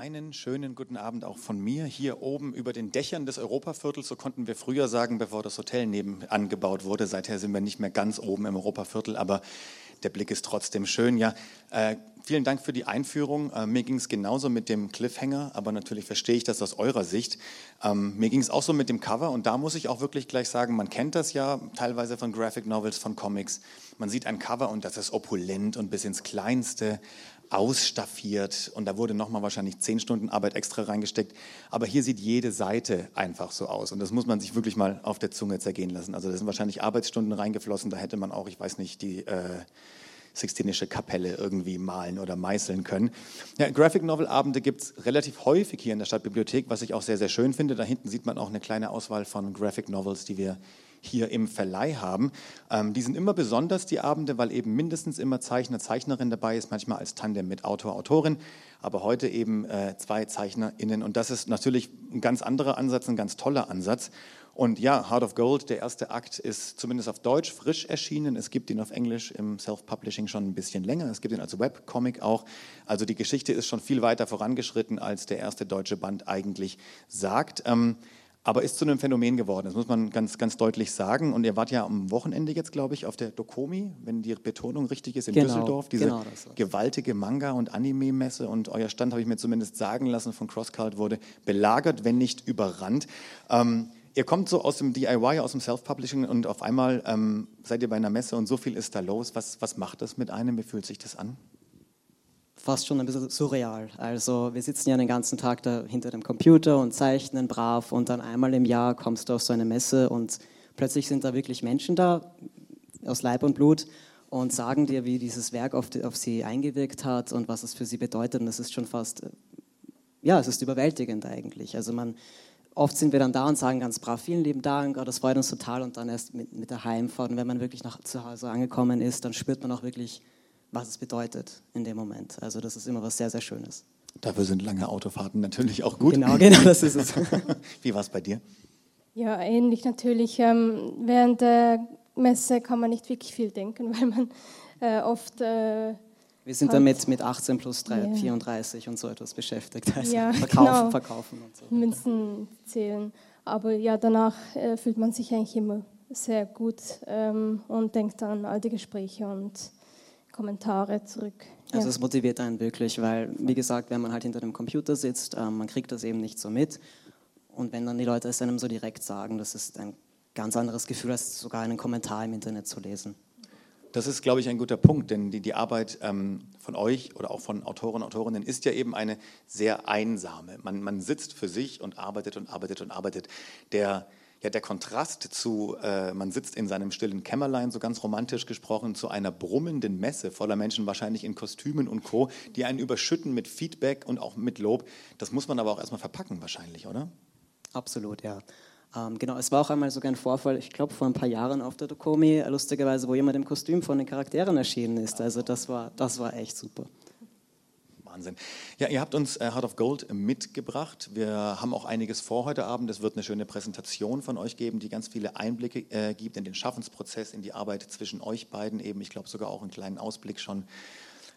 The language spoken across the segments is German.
Einen schönen guten Abend auch von mir hier oben über den Dächern des Europaviertels. So konnten wir früher sagen, bevor das Hotel nebenan gebaut wurde. Seither sind wir nicht mehr ganz oben im Europaviertel, aber der Blick ist trotzdem schön. Ja, äh, vielen Dank für die Einführung. Äh, mir ging es genauso mit dem Cliffhanger, aber natürlich verstehe ich das aus eurer Sicht. Ähm, mir ging es auch so mit dem Cover und da muss ich auch wirklich gleich sagen, man kennt das ja teilweise von Graphic Novels, von Comics. Man sieht ein Cover und das ist opulent und bis ins Kleinste ausstaffiert und da wurde nochmal wahrscheinlich zehn Stunden Arbeit extra reingesteckt. Aber hier sieht jede Seite einfach so aus und das muss man sich wirklich mal auf der Zunge zergehen lassen. Also da sind wahrscheinlich Arbeitsstunden reingeflossen, da hätte man auch, ich weiß nicht, die äh, Sixtinische Kapelle irgendwie malen oder meißeln können. Ja, Graphic Novel Abende gibt es relativ häufig hier in der Stadtbibliothek, was ich auch sehr, sehr schön finde. Da hinten sieht man auch eine kleine Auswahl von Graphic Novels, die wir hier im Verleih haben. Ähm, die sind immer besonders, die Abende, weil eben mindestens immer Zeichner, Zeichnerin dabei ist, manchmal als Tandem mit Autor, Autorin, aber heute eben äh, zwei ZeichnerInnen. Und das ist natürlich ein ganz anderer Ansatz, ein ganz toller Ansatz. Und ja, Heart of Gold, der erste Akt, ist zumindest auf Deutsch frisch erschienen. Es gibt ihn auf Englisch im Self-Publishing schon ein bisschen länger. Es gibt ihn als Webcomic auch. Also die Geschichte ist schon viel weiter vorangeschritten, als der erste deutsche Band eigentlich sagt. Ähm, aber ist zu einem Phänomen geworden. Das muss man ganz, ganz deutlich sagen. Und ihr wart ja am Wochenende jetzt, glaube ich, auf der Dokomi, wenn die Betonung richtig ist, in genau, Düsseldorf, diese genau gewaltige Manga- und Anime-Messe. Und euer Stand, habe ich mir zumindest sagen lassen, von CrossCult wurde belagert, wenn nicht überrannt. Ähm, ihr kommt so aus dem DIY, aus dem Self-Publishing und auf einmal ähm, seid ihr bei einer Messe und so viel ist da los. Was, was macht das mit einem? Wie fühlt sich das an? Fast schon ein bisschen surreal. Also wir sitzen ja den ganzen Tag da hinter dem Computer und zeichnen brav und dann einmal im Jahr kommst du auf so eine Messe und plötzlich sind da wirklich Menschen da aus Leib und Blut und sagen dir, wie dieses Werk auf, die, auf sie eingewirkt hat und was es für sie bedeutet. Und es ist schon fast, ja, es ist überwältigend eigentlich. Also man, oft sind wir dann da und sagen ganz brav, vielen lieben Dank, oh, das freut uns total und dann erst mit, mit der Heimfahrt. Und wenn man wirklich nach zu Hause angekommen ist, dann spürt man auch wirklich, was es bedeutet in dem Moment. Also das ist immer was sehr, sehr Schönes. Dafür sind lange Autofahrten natürlich auch gut. Genau, genau, das ist es. Wie war es bei dir? Ja, ähnlich natürlich. Ähm, während der Messe kann man nicht wirklich viel denken, weil man äh, oft... Äh, wir sind damit mit 18 plus 3, yeah. 34 und so etwas beschäftigt. Also ja, verkaufen, genau. verkaufen und so. Münzen zählen. Aber ja, danach äh, fühlt man sich eigentlich immer sehr gut ähm, und denkt an all die Gespräche und Kommentare zurück. Also es motiviert einen wirklich, weil, wie gesagt, wenn man halt hinter dem Computer sitzt, ähm, man kriegt das eben nicht so mit. Und wenn dann die Leute es einem so direkt sagen, das ist ein ganz anderes Gefühl, als sogar einen Kommentar im Internet zu lesen. Das ist, glaube ich, ein guter Punkt, denn die, die Arbeit ähm, von euch oder auch von Autoren und Autorinnen ist ja eben eine sehr einsame. Man, man sitzt für sich und arbeitet und arbeitet und arbeitet. Der, ja, der Kontrast zu, äh, man sitzt in seinem stillen Kämmerlein, so ganz romantisch gesprochen, zu einer brummenden Messe voller Menschen, wahrscheinlich in Kostümen und Co., die einen überschütten mit Feedback und auch mit Lob. Das muss man aber auch erstmal verpacken, wahrscheinlich, oder? Absolut, ja. Ähm, genau, es war auch einmal sogar ein Vorfall, ich glaube vor ein paar Jahren auf der Dokomi, lustigerweise, wo jemand im Kostüm von den Charakteren erschienen ist. Also das war, das war echt super. Wahnsinn. Ja, ihr habt uns äh, Heart of Gold mitgebracht. Wir haben auch einiges vor heute Abend. Es wird eine schöne Präsentation von euch geben, die ganz viele Einblicke äh, gibt in den Schaffensprozess, in die Arbeit zwischen euch beiden eben. Ich glaube sogar auch einen kleinen Ausblick schon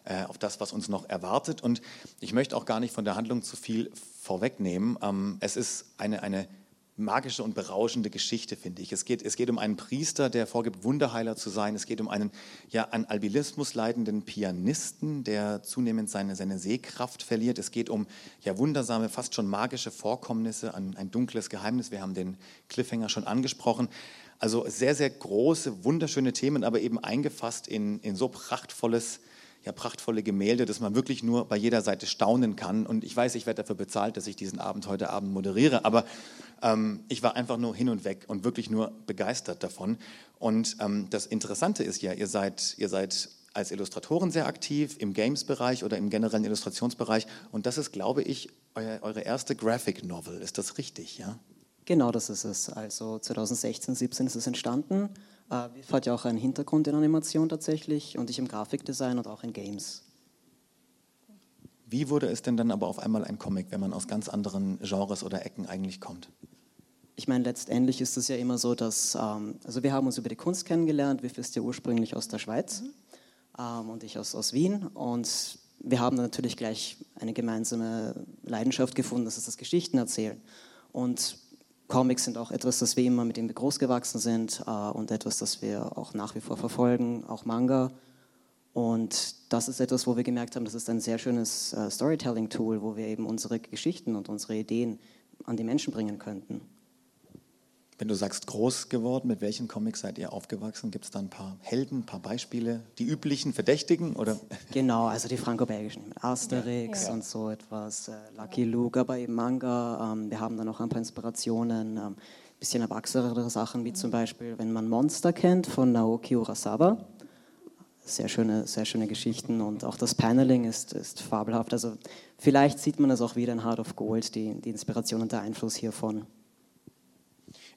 äh, auf das, was uns noch erwartet. Und ich möchte auch gar nicht von der Handlung zu viel vorwegnehmen. Ähm, es ist eine, eine magische und berauschende Geschichte, finde ich. Es geht, es geht um einen Priester, der vorgibt, Wunderheiler zu sein. Es geht um einen ja, an Albinismus leidenden Pianisten, der zunehmend seine, seine Sehkraft verliert. Es geht um ja, wundersame, fast schon magische Vorkommnisse, ein, ein dunkles Geheimnis. Wir haben den Cliffhanger schon angesprochen. Also sehr, sehr große, wunderschöne Themen, aber eben eingefasst in, in so prachtvolles ja, prachtvolle Gemälde, dass man wirklich nur bei jeder Seite staunen kann. Und ich weiß, ich werde dafür bezahlt, dass ich diesen Abend heute Abend moderiere, aber ähm, ich war einfach nur hin und weg und wirklich nur begeistert davon. Und ähm, das Interessante ist ja, ihr seid, ihr seid als Illustratoren sehr aktiv im Games-Bereich oder im generellen Illustrationsbereich. Und das ist, glaube ich, euer, eure erste Graphic Novel. Ist das richtig, ja? Genau, das ist es. Also 2016, 2017 ist es entstanden. Äh, Viv hat ja auch einen Hintergrund in Animation tatsächlich und ich im Grafikdesign und auch in Games. Wie wurde es denn dann aber auf einmal ein Comic, wenn man aus ganz anderen Genres oder Ecken eigentlich kommt? Ich meine, letztendlich ist es ja immer so, dass, ähm, also wir haben uns über die Kunst kennengelernt, Viv ist ja ursprünglich aus der Schweiz mhm. ähm, und ich aus, aus Wien und wir haben natürlich gleich eine gemeinsame Leidenschaft gefunden, das ist das Geschichten erzählen. Und Comics sind auch etwas, das wir immer mit dem wir großgewachsen sind äh, und etwas, das wir auch nach wie vor verfolgen, auch Manga. Und das ist etwas, wo wir gemerkt haben, das ist ein sehr schönes äh, Storytelling-Tool, wo wir eben unsere Geschichten und unsere Ideen an die Menschen bringen könnten. Wenn du sagst groß geworden, mit welchen Comics seid ihr aufgewachsen? Gibt es da ein paar Helden, ein paar Beispiele? Die üblichen Verdächtigen? Oder? Genau, also die franco-belgischen, Asterix ja. und so etwas, äh, Lucky Luke, aber eben Manga. Ähm, wir haben da noch ein paar Inspirationen, ein ähm, bisschen erwachsenere Sachen, wie zum Beispiel, wenn man Monster kennt von Naoki Urasawa. Sehr schöne, sehr schöne Geschichten und auch das Paneling ist, ist fabelhaft. Also vielleicht sieht man das auch wieder in Heart of Gold, die, die Inspiration und der Einfluss hiervon.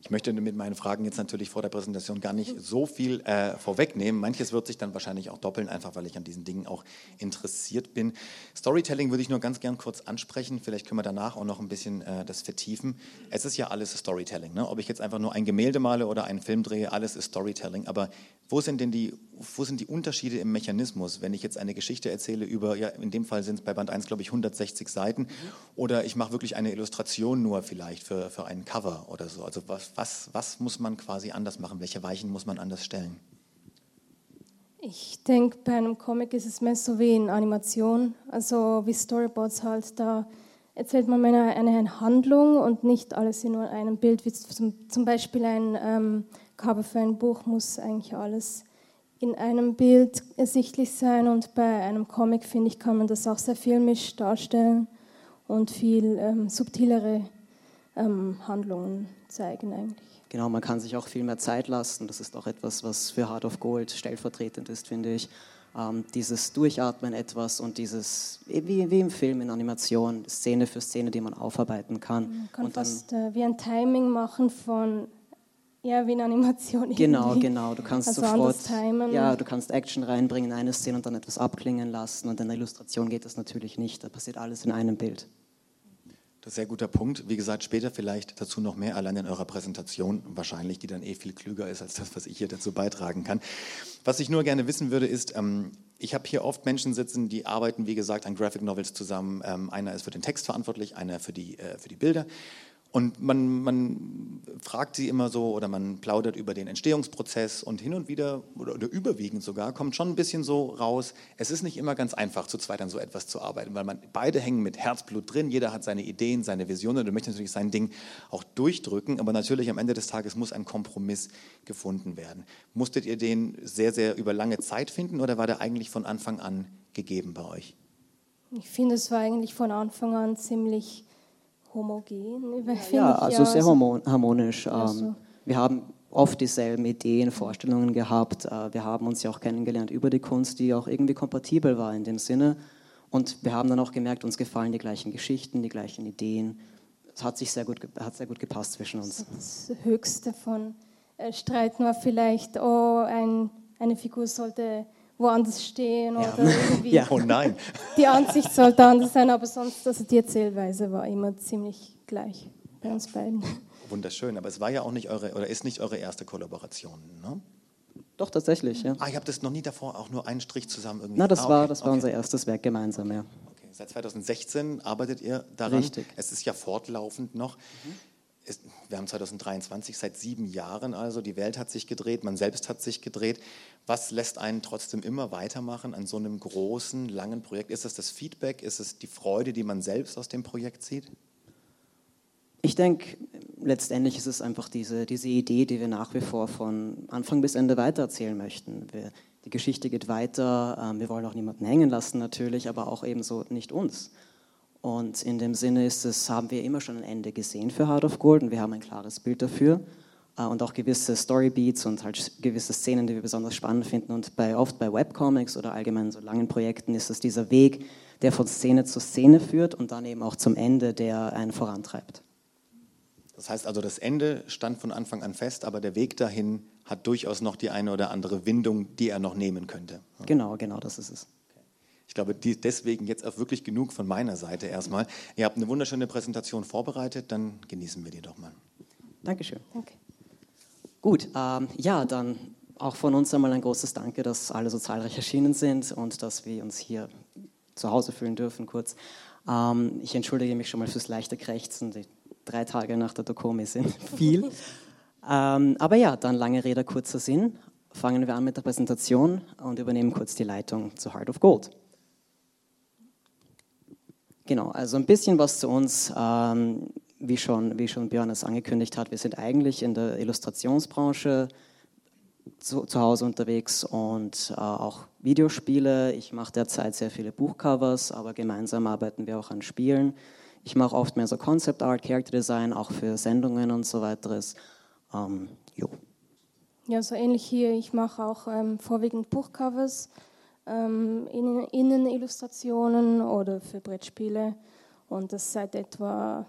Ich möchte mit meinen Fragen jetzt natürlich vor der Präsentation gar nicht so viel äh, vorwegnehmen. Manches wird sich dann wahrscheinlich auch doppeln, einfach weil ich an diesen Dingen auch interessiert bin. Storytelling würde ich nur ganz gern kurz ansprechen. Vielleicht können wir danach auch noch ein bisschen äh, das vertiefen. Es ist ja alles Storytelling. Ne? Ob ich jetzt einfach nur ein Gemälde male oder einen Film drehe, alles ist Storytelling. Aber wo sind denn die, wo sind die Unterschiede im Mechanismus, wenn ich jetzt eine Geschichte erzähle über, ja, in dem Fall sind es bei Band 1, glaube ich, 160 Seiten, oder ich mache wirklich eine Illustration nur vielleicht für, für ein Cover oder so. Also was, was, was muss man quasi anders machen? Welche Weichen muss man anders stellen? Ich denke, bei einem Comic ist es mehr so wie in Animation, also wie Storyboards halt. Da erzählt man eine, eine Handlung und nicht alles in nur einem Bild, wie zum, zum Beispiel ein ähm, Cover für ein Buch muss eigentlich alles in einem Bild ersichtlich sein und bei einem Comic, finde ich, kann man das auch sehr filmisch darstellen und viel ähm, subtilere ähm, Handlungen zeigen eigentlich. Genau, man kann sich auch viel mehr Zeit lassen. Das ist auch etwas, was für Heart of Gold stellvertretend ist, finde ich. Ähm, dieses Durchatmen etwas und dieses, wie, wie, im Film, in Animation, Szene für Szene, die man aufarbeiten kann. Man kann und fast äh, wie ein Timing machen von ja, wie eine Animation. Genau, irgendwie. genau. Du kannst also sofort, ja, du kannst Action reinbringen in eine Szene und dann etwas abklingen lassen. Und in der Illustration geht das natürlich nicht. Da passiert alles in einem Bild. Das ist ein sehr guter Punkt. Wie gesagt, später vielleicht dazu noch mehr, allein in eurer Präsentation wahrscheinlich, die dann eh viel klüger ist als das, was ich hier dazu beitragen kann. Was ich nur gerne wissen würde, ist, ähm, ich habe hier oft Menschen sitzen, die arbeiten, wie gesagt, an Graphic Novels zusammen. Ähm, einer ist für den Text verantwortlich, einer für die, äh, für die Bilder. Und man, man, fragt sie immer so oder man plaudert über den Entstehungsprozess und hin und wieder oder, oder, überwiegend sogar kommt schon ein bisschen so raus, es ist nicht immer ganz einfach, zu zweit an so etwas zu arbeiten, weil man beide hängen mit Herzblut drin, jeder hat seine Ideen, seine Visionen und möchte natürlich sein Ding auch durchdrücken, aber natürlich am Ende des Tages muss ein Kompromiss gefunden werden. Musstet ihr den sehr, sehr über lange Zeit finden oder war der eigentlich von Anfang an gegeben bei euch? Ich finde, es war eigentlich von Anfang an ziemlich homogen. Ja, also sehr harmonisch. Also. Wir haben oft dieselben Ideen, Vorstellungen gehabt. Äh, wir haben uns ja auch kennengelernt über die Kunst, die auch irgendwie kompatibel war in dem Sinne. Und wir haben dann auch gemerkt, uns gefallen die gleichen Geschichten, die gleichen Ideen. Es hat sich sehr gut, hat sehr gut gepasst zwischen uns. Das Höchste von äh, Streit war vielleicht, oh, ein, eine Figur sollte woanders stehen ja. oder irgendwie. ja. Oh nein. Die Ansicht sollte anders sein, aber sonst, also die Erzählweise war immer ziemlich gleich bei uns beiden. Wunderschön, aber es war ja auch nicht eure, oder ist nicht eure erste Kollaboration, ne? Doch, tatsächlich, ja. Ah, ich habe das noch nie davor auch nur einen Strich zusammen irgendwie. Na, das ah, war, das war okay. unser erstes Werk gemeinsam, ja. Okay. Seit 2016 arbeitet ihr daran. Richtig. Es ist ja fortlaufend noch. Mhm ist, wir haben 2023, seit sieben Jahren also, die Welt hat sich gedreht, man selbst hat sich gedreht. Was lässt einen trotzdem immer weitermachen an so einem großen, langen Projekt? Ist es das Feedback? Ist es die Freude, die man selbst aus dem Projekt zieht? Ich denke, letztendlich ist es einfach diese, diese Idee, die wir nach wie vor von Anfang bis Ende weitererzählen möchten. Wir, die Geschichte geht weiter, ähm, wir wollen auch niemanden hängen lassen natürlich, aber auch ebenso nicht uns. Und in dem Sinne ist es, haben wir immer schon ein Ende gesehen für Heart of Gold und wir haben ein klares Bild dafür äh, und auch gewisse Storybeats und halt gewisse Szenen, die wir besonders spannend finden. Und bei, oft bei Webcomics oder allgemein so langen Projekten ist es dieser Weg, der von Szene zu Szene führt und dann eben auch zum Ende, der einen vorantreibt. Das heißt also, das Ende stand von Anfang an fest, aber der Weg dahin hat durchaus noch die eine oder andere Windung, die er noch nehmen könnte. Genau, genau, das ist es. Ich glaube, die, deswegen jetzt auch wirklich genug von meiner Seite erstmal. Ihr habt eine wunderschöne Präsentation vorbereitet, dann genießen wir die doch mal. Dankeschön. Danke. Gut, ähm, ja, dann auch von uns einmal ein großes Danke, dass alle so zahlreich erschienen sind und dass wir uns hier zu Hause fühlen dürfen kurz. Ähm, ich entschuldige mich schon mal fürs leichte Krächzen. Die drei Tage nach der Dokomi sind viel. ähm, aber ja, dann lange Rede, kurzer Sinn. Fangen wir an mit der Präsentation und übernehmen kurz die Leitung zu Heart of Gold. Genau, also ein bisschen was zu uns. Ähm, wie, schon, wie schon Björn es angekündigt hat, wir sind eigentlich in der Illustrationsbranche zu, zu Hause unterwegs und äh, auch Videospiele. Ich mache derzeit sehr viele Buchcovers, aber gemeinsam arbeiten wir auch an Spielen. Ich mache oft mehr so Concept Art, Character Design, auch für Sendungen und so weiteres. Ähm, jo. Ja, so ähnlich hier. Ich mache auch ähm, vorwiegend Buchcovers, ähm, Innenillustrationen oder für Brettspiele. Und das seit etwa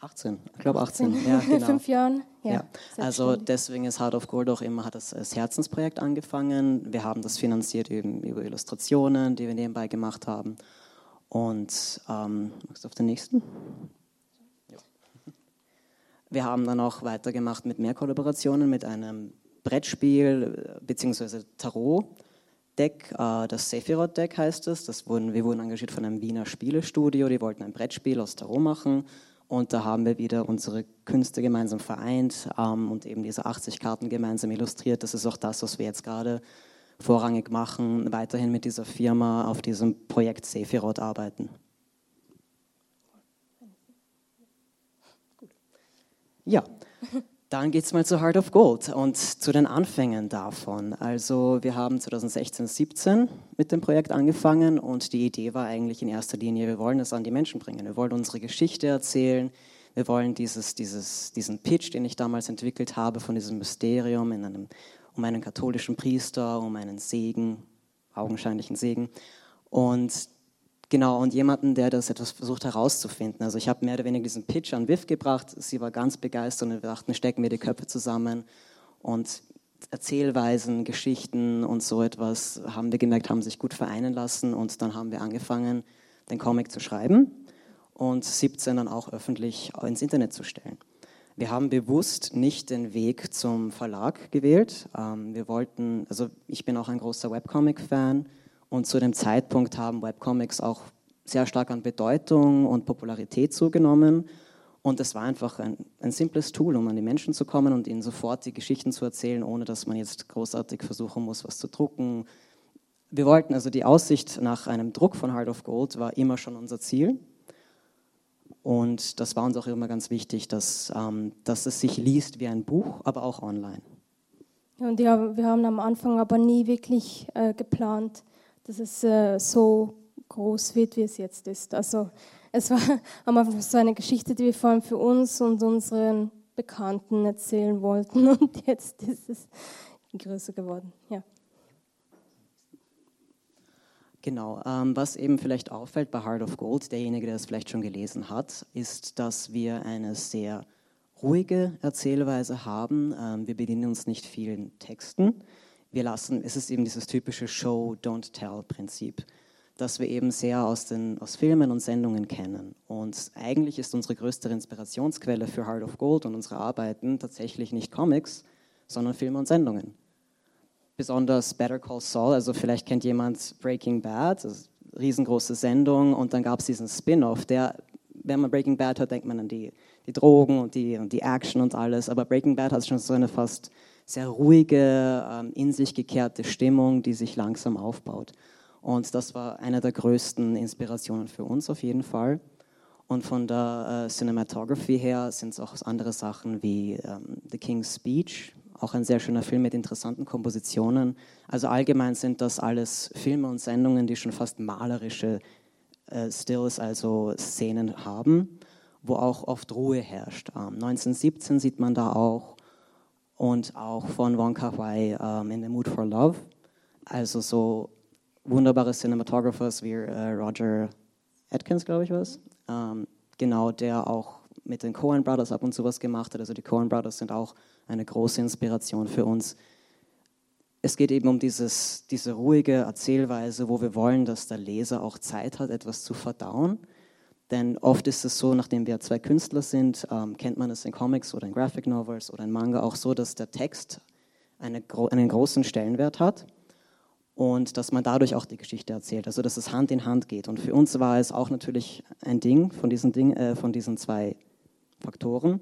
18, ich glaube 18, 18. ja, genau. Fünf Jahren. Ja, ja. Also deswegen ist Heart of Gold auch immer, hat das als Herzensprojekt angefangen. Wir haben das finanziert eben über Illustrationen, die wir nebenbei gemacht haben. Und ähm, magst du auf den nächsten? Wir haben dann auch weitergemacht mit mehr Kollaborationen, mit einem Brettspiel bzw. Tarot-Deck, äh, das Sephiroth-Deck heißt es. Das wurden, wir wurden engagiert von einem Wiener Spielestudio, die wollten ein Brettspiel aus Tarot machen und da haben wir wieder unsere Künste gemeinsam vereint ähm, und eben diese 80 Karten gemeinsam illustriert. Das ist auch das, was wir jetzt gerade vorrangig machen, weiterhin mit dieser Firma auf diesem Projekt Sephiroth arbeiten. Ja, dann geht es mal zu Heart of Gold und zu den Anfängen davon. Also wir haben 2016, 17 mit dem Projekt angefangen und die Idee war eigentlich in erster Linie, wir wollen es an die Menschen bringen. Wir wollen unsere Geschichte erzählen. Wir wollen dieses, dieses, diesen Pitch, den ich damals entwickelt habe, von diesem Mysterium in einem, um einen katholischen Priester, um einen Segen, augenscheinlichen Segen. Und Genau, und jemanden, der das etwas versucht herauszufinden. Also ich habe mehr oder weniger diesen Pitch an Viv gebracht, sie war ganz begeistert und wir dachten, stecken wir die Köpfe zusammen und Erzählweisen, Geschichten und so etwas haben wir gemerkt, haben sich gut vereinen lassen und dann haben wir angefangen, den Comic zu schreiben und 17 dann auch öffentlich ins Internet zu stellen. Wir haben bewusst nicht den Weg zum Verlag gewählt. Ähm, wir wollten, also ich bin auch ein großer Webcomic-Fan und zu dem Zeitpunkt haben Webcomics auch sehr stark an Bedeutung und Popularität zugenommen. Und es war einfach ein, ein, simples Tool, um an die Menschen zu kommen und ihnen sofort die Geschichten zu erzählen, ohne dass man jetzt großartig versuchen muss, was zu drucken. Wir wollten also die Aussicht nach einem Druck von Heart of Gold war immer schon unser Ziel. Und das war uns auch immer ganz wichtig, dass, ähm, dass es sich liest wie ein Buch, aber auch online. Und ja, wir haben am Anfang aber nie wirklich äh, geplant, dass es äh, so groß wird, wie es jetzt ist. Also es war am Anfang so eine Geschichte, die wir vor allem für uns und unseren Bekannten erzählen wollten und jetzt ist es größer geworden. Ja. Genau, ähm, was eben vielleicht auffällt bei Heart of Gold, derjenige, der es vielleicht schon gelesen hat, ist, dass wir eine sehr ruhige Erzählweise haben. Ähm, wir bedienen uns nicht vielen Texten wir lassen, es ist eben dieses typische Show-Don't-Tell-Prinzip, das wir eben sehr aus, den, aus Filmen und Sendungen kennen. Und eigentlich ist unsere größte Inspirationsquelle für Heart of Gold und unsere Arbeiten tatsächlich nicht Comics, sondern Filme und Sendungen. Besonders Better Call Saul, also vielleicht kennt jemand Breaking Bad, das riesengroße Sendung, und dann gab es diesen Spin-off, der, wenn man Breaking Bad hört, denkt man an die, die Drogen und die, und die Action und alles, aber Breaking Bad hat schon so eine fast sehr ruhige, ähm, in sich gekehrte Stimmung, die sich langsam aufbaut. Und das war eine der größten Inspirationen für uns auf jeden Fall. Und von der äh, Cinematography her sind es auch andere Sachen wie ähm, The King's Speech, auch ein sehr schöner Film mit interessanten Kompositionen. Also allgemein sind das alles Filme und Sendungen, die schon fast malerische äh, Stills, also Szenen haben, wo auch oft Ruhe herrscht. Ähm, 1917 sieht man da auch und auch von Wong Kar Wai um, in The Mood for Love. Also so wunderbare Cinematographers wie äh, Roger Atkins, glaube ich was. Ähm, genau, der auch mit den Coen Brothers ab und zu was gemacht hat. Also die Coen Brothers sind auch eine große Inspiration für uns. Es geht eben um dieses, diese ruhige Erzählweise, wo wir wollen, dass der Leser auch Zeit hat, etwas zu verdauen denn oft ist es so, nachdem wir zwei Künstler sind, ähm, kennt man es in Comics oder in Graphic Novels oder in Manga auch so, dass der Text eine, einen großen Stellenwert hat. und dass man dadurch auch die Geschichte erzählt, also dass es Hand in Hand geht. Und für uns war es auch natürlich ein Ding von diesen, Ding, äh, von diesen zwei Faktoren.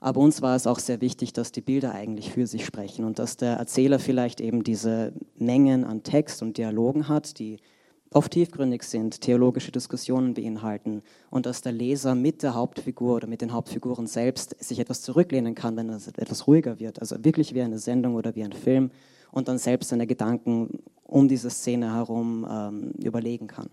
Aber uns war es auch sehr wichtig, dass die Bilder eigentlich für sich sprechen und dass der Erzähler vielleicht eben diese Mengen an Text und Dialogen hat, die oft tiefgründig sind, theologische Diskussionen beinhalten und dass der Leser mit der Hauptfigur oder mit den Hauptfiguren selbst sich etwas zurücklehnen kann, wenn es etwas ruhiger wird. Also wirklich wie eine Sendung oder wie ein Film und dann selbst seine Gedanken um diese Szene herum ähm, überlegen kann.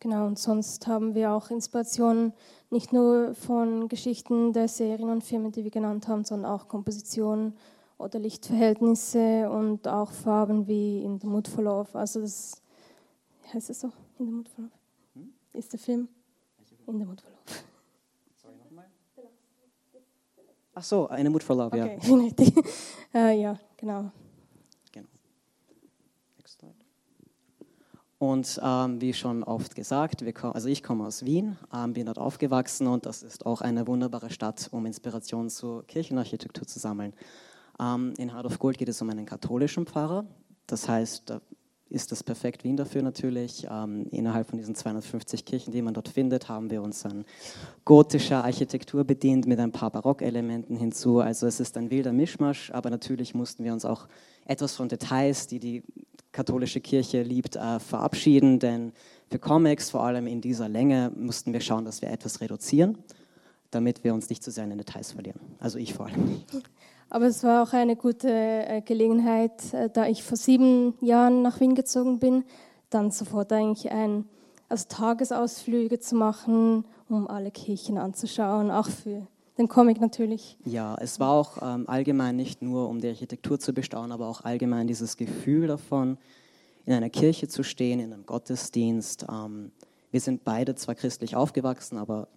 Genau, und sonst haben wir auch Inspirationen nicht nur von Geschichten der Serien und Filme, die wir genannt haben, sondern auch Kompositionen oder Lichtverhältnisse und auch Farben wie in The Mood for Love. Also das heißt es so, in The Mood for Love. Hm? Ist der Film in The Mood for Love. Sorry, nochmal? Ach so, eine Mood for Love, okay. ja. äh, ja, genau. Und ähm, wie schon oft gesagt, kommen, also ich komme aus Wien, ähm, bin dort aufgewachsen und das ist auch eine wunderbare Stadt, um Inspiration zur Kirchenarchitektur zu sammeln. Ähm, in Heart of Gold geht es um einen katholischen Pfarrer. Das heißt, da ist das perfekt Wien dafür natürlich. Ähm, innerhalb von diesen 250 Kirchen, die man dort findet, haben wir uns an gotischer Architektur bedient mit ein paar Barockelementen hinzu. Also es ist ein wilder Mischmasch, aber natürlich mussten wir uns auch etwas von Details, die die katholische Kirche liebt, äh, verabschieden, denn für Comics, vor allem in dieser Länge, mussten wir schauen, dass wir etwas reduzieren, damit wir uns nicht zu sehr in den Details verlieren. Also ich vor allem. Aber es war auch eine gute äh, Gelegenheit, äh, da ich vor sieben Jahren nach Wien gezogen bin, dann sofort eigentlich ein, also Tagesausflüge zu machen, um alle Kirchen anzuschauen, auch für den Comic natürlich. Ja, es war auch ähm, allgemein nicht nur, um die Architektur zu bestaunen, aber auch allgemein dieses Gefühl davon, in einer Kirche zu stehen, in einem Gottesdienst. Ähm, wir sind beide zwar christlich aufgewachsen, aber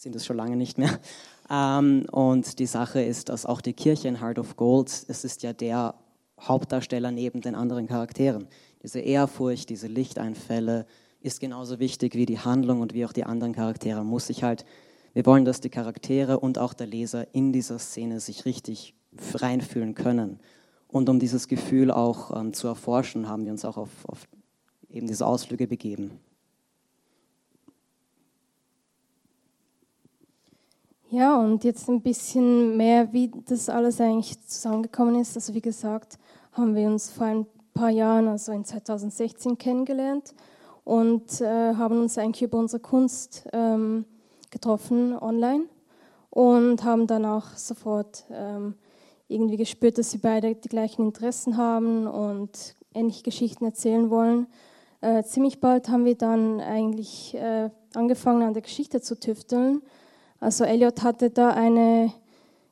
sind es schon lange nicht mehr. Ähm, und die Sache ist, dass auch die Kirche in Heart of Gold, es ist ja der Hauptdarsteller neben den anderen Charakteren. Diese Ehrfurcht, diese Lichteinfälle ist genauso wichtig wie die Handlung und wie auch die anderen Charaktere. Muss sich halt wir wollen, dass die Charaktere und auch der Leser in dieser Szene sich richtig reinfühlen können. Und um dieses Gefühl auch ähm, zu erforschen, haben wir uns auch auf, auf eben diese Ausflüge begeben. Ja, und jetzt ein bisschen mehr, wie das alles eigentlich zusammengekommen ist. Also wie gesagt, haben wir uns vor ein paar Jahren, also in 2016, kennengelernt und äh, haben uns eigentlich über unsere Kunst ähm, getroffen online und haben dann auch sofort ähm, irgendwie gespürt, dass sie beide die gleichen Interessen haben und ähnliche Geschichten erzählen wollen. Äh, ziemlich bald haben wir dann eigentlich äh, angefangen, an der Geschichte zu tüfteln. Also Elliot hatte da eine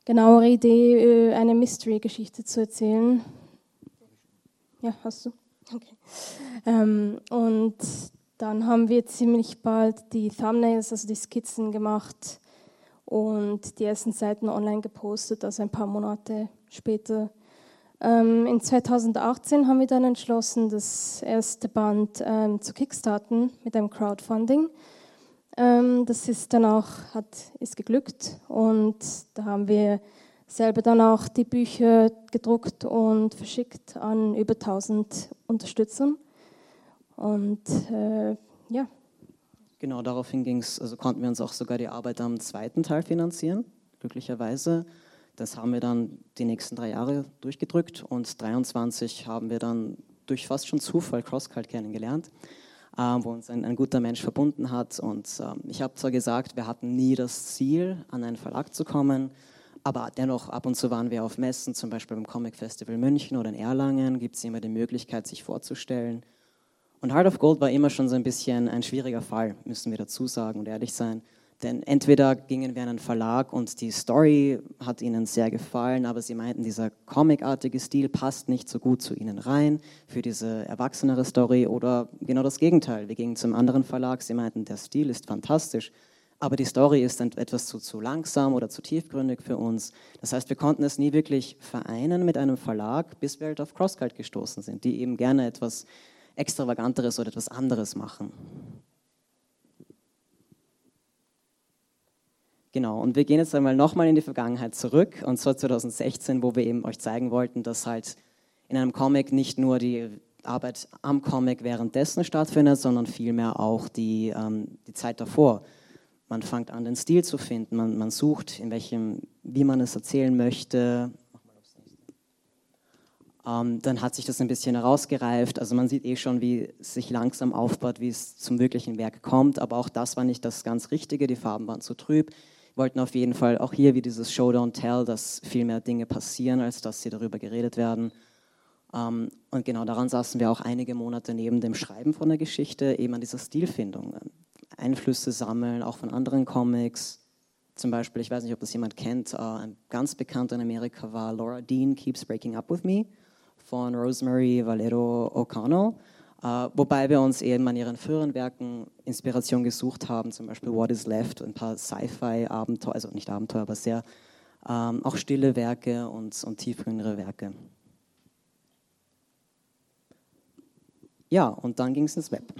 genauere Idee, äh, eine Mystery-Geschichte zu erzählen. Ja, hast du? Okay. Ähm, und dann haben wir ziemlich bald die Thumbnails, also die Skizzen gemacht und die ersten Seiten online gepostet, also ein paar Monate später. Ähm, in 2018 haben wir dann entschlossen, das erste Band ähm, zu kickstarten mit einem Crowdfunding. Ähm, das ist dann auch hat, ist geglückt und da haben wir selber dann auch die Bücher gedruckt und verschickt an über 1000 Unterstützern. Und äh, ja. Genau, daraufhin ging's, also konnten wir uns auch sogar die Arbeit am zweiten Teil finanzieren, glücklicherweise. Das haben wir dann die nächsten drei Jahre durchgedrückt und 23 haben wir dann durch fast schon Zufall CrossCult kennengelernt, wo uns ein, ein, guter Mensch verbunden hat. Und äh, ich habe zwar gesagt, wir hatten nie das Ziel, an einen Verlag zu kommen, aber dennoch ab und zu waren wir auf Messen, zum Beispiel beim Comic Festival München oder in Erlangen, gibt es immer die Möglichkeit, sich vorzustellen. Und Heart of Gold war immer schon so ein bisschen ein schwieriger Fall, müssen wir dazu sagen und ehrlich sein. Denn entweder gingen wir an einen Verlag und die Story hat ihnen sehr gefallen, aber sie meinten, dieser comicartige Stil passt nicht so gut zu ihnen rein für diese erwachsenere Story oder genau das Gegenteil. Wir gingen zum anderen Verlag, sie meinten, der Stil ist fantastisch, aber die Story ist etwas zu, zu langsam oder zu tiefgründig für uns. Das heißt, wir konnten es nie wirklich vereinen mit einem Verlag, bis wir halt auf CrossCult gestoßen sind, die eben gerne etwas Extravaganteres oder etwas anderes machen. Genau, und wir gehen jetzt einmal nochmal in die Vergangenheit zurück, und zwar 2016, wo wir eben euch zeigen wollten, dass halt in einem Comic nicht nur die Arbeit am Comic währenddessen stattfindet, sondern vielmehr auch die, ähm, die Zeit davor. Man fängt an, den Stil zu finden, man, man sucht, in welchem, wie man es erzählen möchte. Ähm, dann hat sich das ein bisschen herausgereift. Also man sieht eh schon, wie es sich langsam aufbaut, wie es zum wirklichen Werk kommt. Aber auch das war nicht das ganz Richtige. Die Farben waren zu trüb. Wollten auf jeden Fall auch hier wie dieses Show Don't Tell, dass viel mehr Dinge passieren, als dass sie darüber geredet werden. Ähm, und genau daran saßen wir auch einige Monate neben dem Schreiben von der Geschichte, eben an dieser Stilfindung. Einflüsse sammeln, auch von anderen Comics. Zum Beispiel, ich weiß nicht, ob das jemand kennt, ein ganz bekannter in Amerika war Laura Dean Keeps Breaking Up With Me von Rosemary Valero O'Connell. Uh, wobei wir uns eben an ihren früheren Werken Inspiration gesucht haben, zum Beispiel What is Left, ein paar Sci-Fi-Abenteuer, also nicht Abenteuer, aber sehr ähm, auch stille Werke und, und tiefgründige Werke. Ja, und dann ging es ins Web.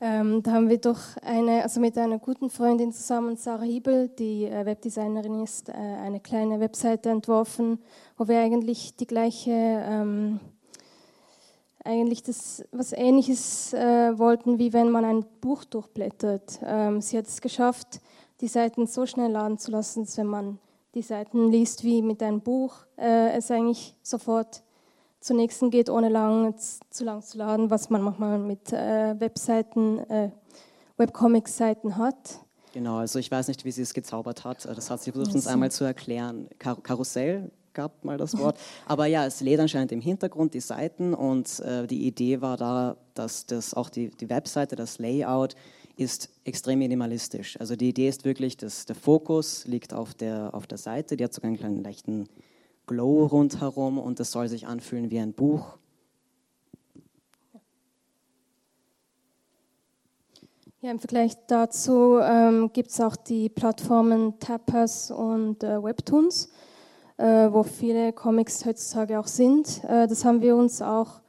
Ähm, da haben wir doch eine, also mit einer guten Freundin zusammen, Sarah Hiebel, die äh, Webdesignerin ist, äh, eine kleine Webseite entworfen, wo wir eigentlich die gleiche, ähm, eigentlich das, was Ähnliches äh, wollten, wie wenn man ein Buch durchblättert. Ähm, sie hat es geschafft, die Seiten so schnell laden zu lassen, dass wenn man die Seiten liest wie mit einem Buch, äh, es eigentlich sofort zur nächsten geht, ohne lang, zu lang zu laden, was man manchmal mit äh, Webseiten, äh, Webcomic-Seiten hat. Genau, also ich weiß nicht, wie sie es gezaubert hat. Das hat sie versucht, uns einmal zu erklären. Kar Karussell gab mal das Wort. Aber ja, es lädt anscheinend im Hintergrund die Seiten und äh, die Idee war da, dass das auch die, die Webseite, das Layout ist extrem minimalistisch. Also die Idee ist wirklich, dass der Fokus liegt auf der, auf der Seite, die hat sogar einen kleinen leichten Glow rundherum und es soll sich anfühlen wie ein Buch. Ja, Im Vergleich dazu ähm, gibt es auch die Plattformen Tapas und äh, Webtoons, wo viele Comics heutzutage auch sind. Äh, das haben wir uns auch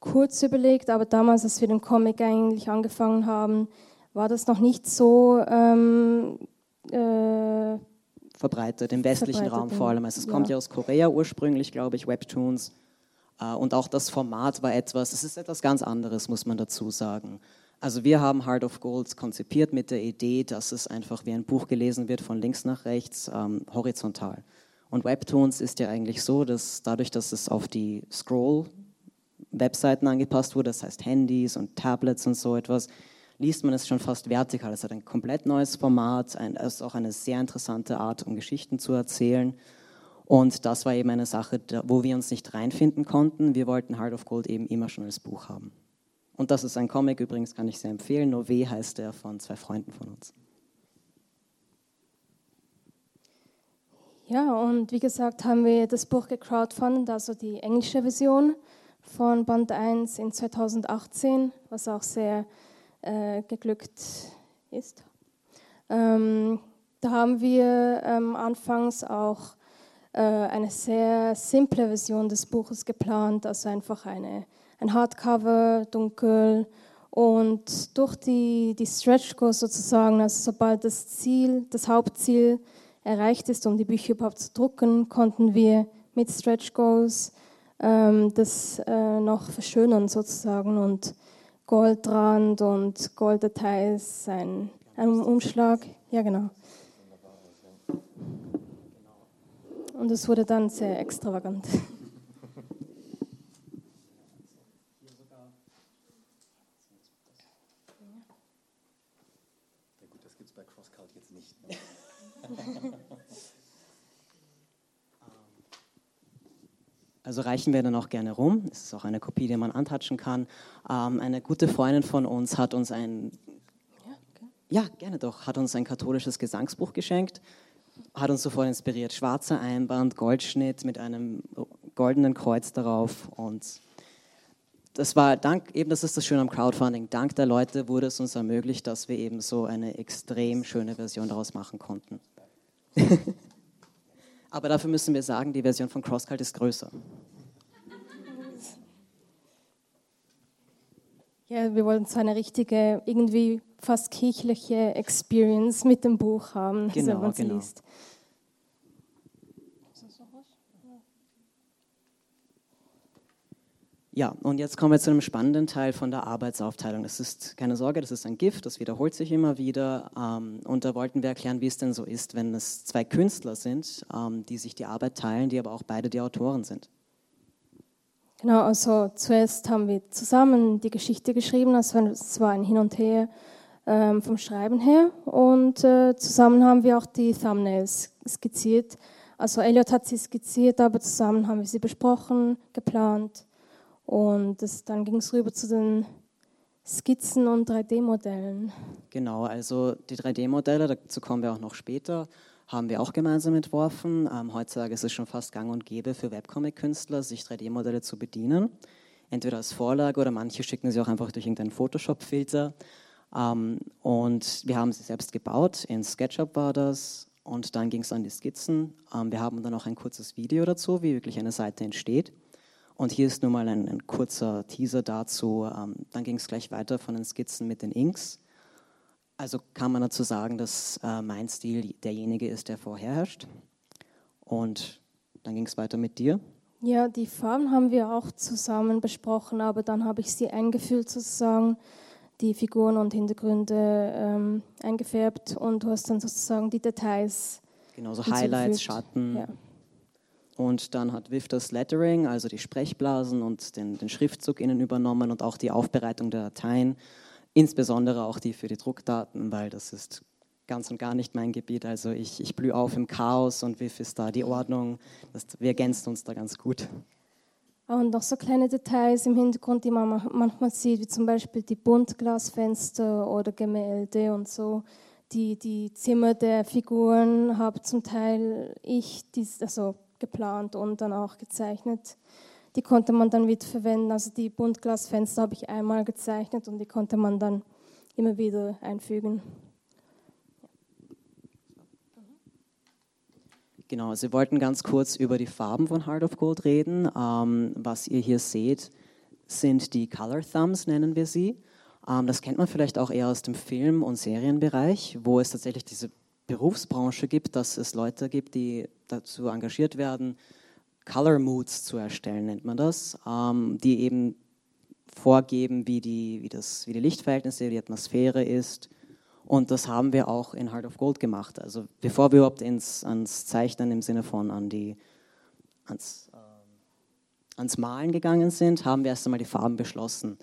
kurz überlegt, aber damals, als wir den Comic eigentlich angefangen haben, war das noch nicht so ähm, äh, verbreitet, im westlichen verbreitet, Raum vor allem. Also es ja. kommt ja aus Korea ursprünglich, glaube ich, Webtoons. Äh, und auch das Format war etwas, es ist etwas ganz anderes, muss man dazu sagen. Also wir haben Heart of Gold konzipiert mit der Idee, dass es einfach wie ein Buch gelesen wird, von links nach rechts, ähm, horizontal. Und Webtoons ist ja eigentlich so, dass dadurch, dass es auf die Scroll-Webseiten angepasst wurde, das heißt Handys und Tablets und so etwas, liest man es schon fast vertikal. Es hat ein komplett neues Format, es ist auch eine sehr interessante Art, um Geschichten zu erzählen. Und das war eben eine Sache, wo wir uns nicht reinfinden konnten. Wir wollten Heart of Gold eben immer schon als Buch haben. Und das ist ein Comic, übrigens kann ich sehr empfehlen. Nove heißt der von zwei Freunden von uns. Ja, und wie gesagt haben wir das Buch gecrowdfundet, also die englische Version von Band 1 in 2018, was auch sehr äh, geglückt ist. Ähm, da haben wir ähm, anfangs auch äh, eine sehr simple Version des Buches geplant, also einfach eine, ein Hardcover, dunkel und durch die, die Stretch Goals sozusagen, also sobald das Ziel, das Hauptziel erreicht ist, um die Bücher überhaupt zu drucken, konnten wir mit Stretch Goals ähm, das äh, noch verschönern sozusagen und Goldrand und Golddetails, ein, ein Umschlag. Ja, genau. Und es wurde dann sehr extravagant. Ja gut, das gibt es bei CrossCult jetzt nicht. Also reichen wir dann auch gerne rum. Es ist auch eine Kopie, die man antatschen kann. Ähm, eine gute Freundin von uns hat uns ein, ja, gerne doch, hat uns ein katholisches Gesangsbuch geschenkt, hat uns sofort inspiriert. Schwarzer Einband, Goldschnitt mit einem goldenen Kreuz darauf und das war dank, eben das ist das Schöne am Crowdfunding, dank der Leute wurde es uns ermöglicht, dass wir eben so eine extrem schöne Version daraus machen konnten. Aber dafür müssen wir sagen, die Version von CrossCult ist größer. Ja, wir wollten so eine richtige, irgendwie fast kirchliche Experience mit dem Buch haben, genau, wenn man es genau. liest. Ja, und jetzt kommen wir zu einem spannenden Teil von der Arbeitsaufteilung. Das ist keine Sorge, das ist ein Gift, das wiederholt sich immer wieder. Ähm, und da wollten wir erklären, wie es denn so ist, wenn es zwei Künstler sind, ähm, die sich die Arbeit teilen, die aber auch beide die Autoren sind. Genau, also zuerst haben wir zusammen die Geschichte geschrieben, also es war ein Hin und Her ähm, vom Schreiben her. Und äh, zusammen haben wir auch die Thumbnails skizziert. Also Elliot hat sie skizziert, aber zusammen haben wir sie besprochen, geplant. Und das, dann ging es rüber zu den Skizzen und 3D-Modellen. Genau, also die 3D-Modelle, dazu kommen wir auch noch später, haben wir auch gemeinsam entworfen. Ähm, heutzutage ist es schon fast gang und gäbe für Webcomic-Künstler, sich 3D-Modelle zu bedienen. Entweder als Vorlage oder manche schicken sie auch einfach durch irgendeinen Photoshop-Filter. Ähm, und wir haben sie selbst gebaut, in SketchUp war das. Und dann ging es an die Skizzen. Ähm, wir haben dann auch ein kurzes Video dazu, wie wirklich eine Seite entsteht. Und hier ist nur mal ein, ein kurzer Teaser dazu. Ähm, dann ging es gleich weiter von den Skizzen mit den Inks. Also kann man dazu sagen, dass äh, mein Stil derjenige ist, der vorherrscht. Und dann ging es weiter mit dir. Ja, die Farben haben wir auch zusammen besprochen, aber dann habe ich sie eingefühlt sozusagen, die Figuren und Hintergründe ähm, eingefärbt und du hast dann sozusagen die Details. Genau, so Highlights, Schatten. Ja. Und dann hat Viv das Lettering, also die Sprechblasen und den, den Schriftzug innen übernommen und auch die Aufbereitung der Dateien, insbesondere auch die für die Druckdaten, weil das ist ganz und gar nicht mein Gebiet. Also ich, ich blühe auf im Chaos und Viv ist da die Ordnung. Das, wir ergänzen uns da ganz gut. Und noch so kleine Details im Hintergrund, die man manchmal sieht, wie zum Beispiel die Buntglasfenster oder Gemälde und so. Die, die Zimmer der Figuren habe zum Teil ich, also geplant und dann auch gezeichnet. Die konnte man dann wieder verwenden. Also die Buntglasfenster habe ich einmal gezeichnet und die konnte man dann immer wieder einfügen. Genau, Sie wollten ganz kurz über die Farben von Heart of Gold reden. Ähm, was ihr hier seht, sind die Color Thumbs, nennen wir sie. Ähm, das kennt man vielleicht auch eher aus dem Film- und Serienbereich, wo es tatsächlich diese Berufsbranche gibt, dass es Leute gibt, die dazu engagiert werden, Color Moods zu erstellen, nennt man das, ähm, die eben vorgeben, wie die, wie, das, wie die Lichtverhältnisse, die Atmosphäre ist. Und das haben wir auch in Heart of Gold gemacht. Also bevor wir überhaupt ins, ans Zeichnen im Sinne von an die, ans, äh, ans Malen gegangen sind, haben wir erst einmal die Farben beschlossen.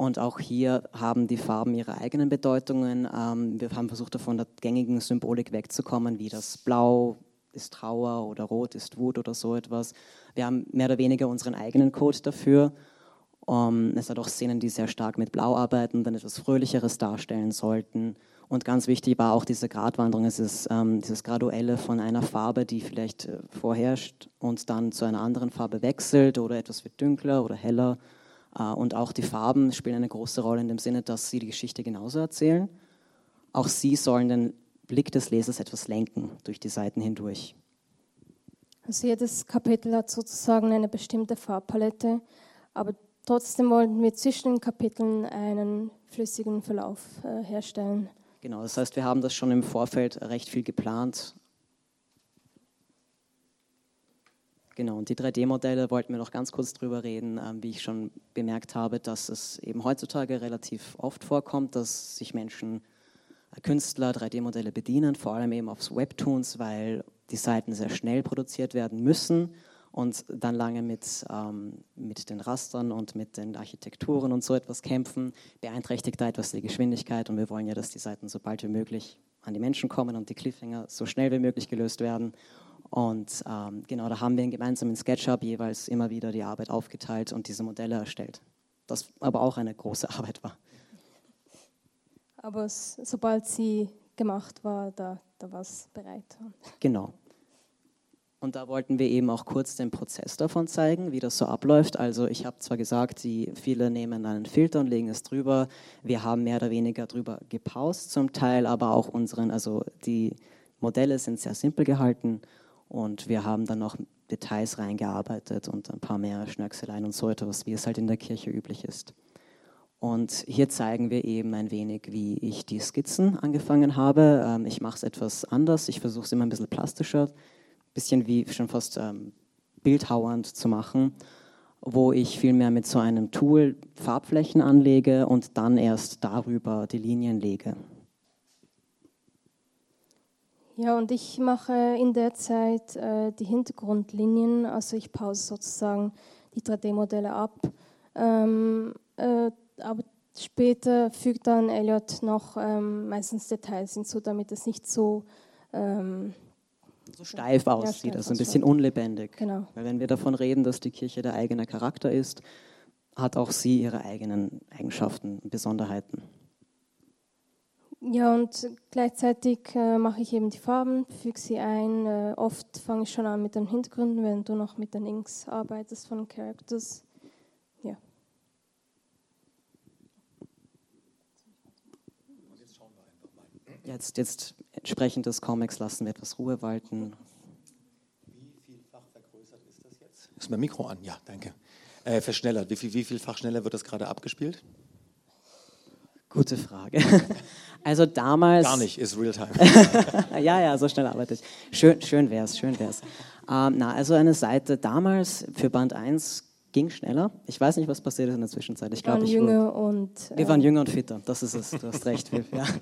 Und auch hier haben die Farben ihre eigenen Bedeutungen. Ähm, wir haben versucht, von der gängigen Symbolik wegzukommen, wie das Blau ist Trauer oder Rot ist Wut oder so etwas. Wir haben mehr oder weniger unseren eigenen Code dafür. Um, es hat auch Szenen, die sehr stark mit Blau arbeiten, dann etwas Fröhlicheres darstellen sollten. Und ganz wichtig war auch diese Gratwanderung, es ist ähm, dieses Graduelle von einer Farbe, die vielleicht äh, vorherrscht und dann zu einer anderen Farbe wechselt oder etwas wird dunkler oder heller und auch die Farben spielen eine große Rolle in dem Sinne, dass sie die Geschichte genauso erzählen. Auch sie sollen den Blick des Lesers etwas lenken durch die Seiten hindurch. Also jedes Kapitel hat sozusagen eine bestimmte Farbpalette, aber trotzdem wollten wir zwischen den Kapiteln einen flüssigen Verlauf äh, herstellen. Genau, das heißt, wir haben das schon im Vorfeld recht viel geplant Genau, und die 3D-Modelle wollten wir noch ganz kurz drüber reden, ähm, wie ich schon bemerkt habe, dass es eben heutzutage relativ oft vorkommt, dass sich Menschen, äh, Künstler 3D-Modelle bedienen, vor allem eben aufs Webtoons, weil die Seiten sehr schnell produziert werden müssen und dann lange mit, ähm, mit den Rastern und mit den Architekturen und so etwas kämpfen, beeinträchtigt da etwas die Geschwindigkeit und wir wollen ja, dass die Seiten so bald wie möglich an die Menschen kommen und die Cliffhanger so schnell wie möglich gelöst werden. Und ähm, genau, da haben wir gemeinsam in SketchUp jeweils immer wieder die Arbeit aufgeteilt und diese Modelle erstellt. Das aber auch eine große Arbeit war. Aber sobald sie gemacht war, da, da war es bereit. Genau. Und da wollten wir eben auch kurz den Prozess davon zeigen, wie das so abläuft. Also ich habe zwar gesagt, die, viele nehmen einen Filter und legen es drüber. Wir haben mehr oder weniger drüber gepaust zum Teil, aber auch unseren, also die Modelle sind sehr simpel gehalten und wir haben dann noch Details reingearbeitet und ein paar mehr Schnörkseleien und so etwas, wie es halt in der Kirche üblich ist. Und hier zeigen wir eben ein wenig, wie ich die Skizzen angefangen habe. Ähm, ich mache es etwas anders. Ich versuche es immer ein bisschen plastischer, ein bisschen wie schon fast ähm, bildhauernd zu machen. wo ich vielmehr mit so einem Tool Farbflächen anlege und dann erst darüber die Linien lege. Ja, und ich mache in der Zeit äh, die Hintergrundlinien, also ich pause sozusagen die 3D-Modelle ab. Ähm, äh, aber später fügt dann Elliot noch ähm, meistens Details hinzu, damit es nicht so ähm, so steif aussieht, ja, also ein bisschen unlebendig. Genau. Weil wenn wir davon reden, dass die Kirche der eigene Charakter ist, hat auch sie ihre eigenen Eigenschaften, Besonderheiten. Ja, und gleichzeitig äh, mache ich eben die Farben, füge sie ein. Äh, oft fange ich schon an mit den Hintergründen, wenn du noch mit den Inks arbeitest von Characters. Ja. Jetzt, jetzt entsprechend des Comics lassen wir etwas Ruhe walten. Wie vielfach vergrößert ist das jetzt? Ist mein Mikro an? Ja, danke. Äh, verschnellert. Wie, viel, wie vielfach schneller wird das gerade abgespielt? Gute Frage. Also damals. Gar nicht, ist Realtime. ja, ja, so schnell arbeite ich. Schön, schön wär's, schön wär's. Ähm, na, also eine Seite damals für Band 1 ging schneller. Ich weiß nicht, was passiert ist in der Zwischenzeit. Ich glaube, ich jünger und. Wir waren äh, jünger und fitter. Das ist es. Du hast recht, Wilf. Ja.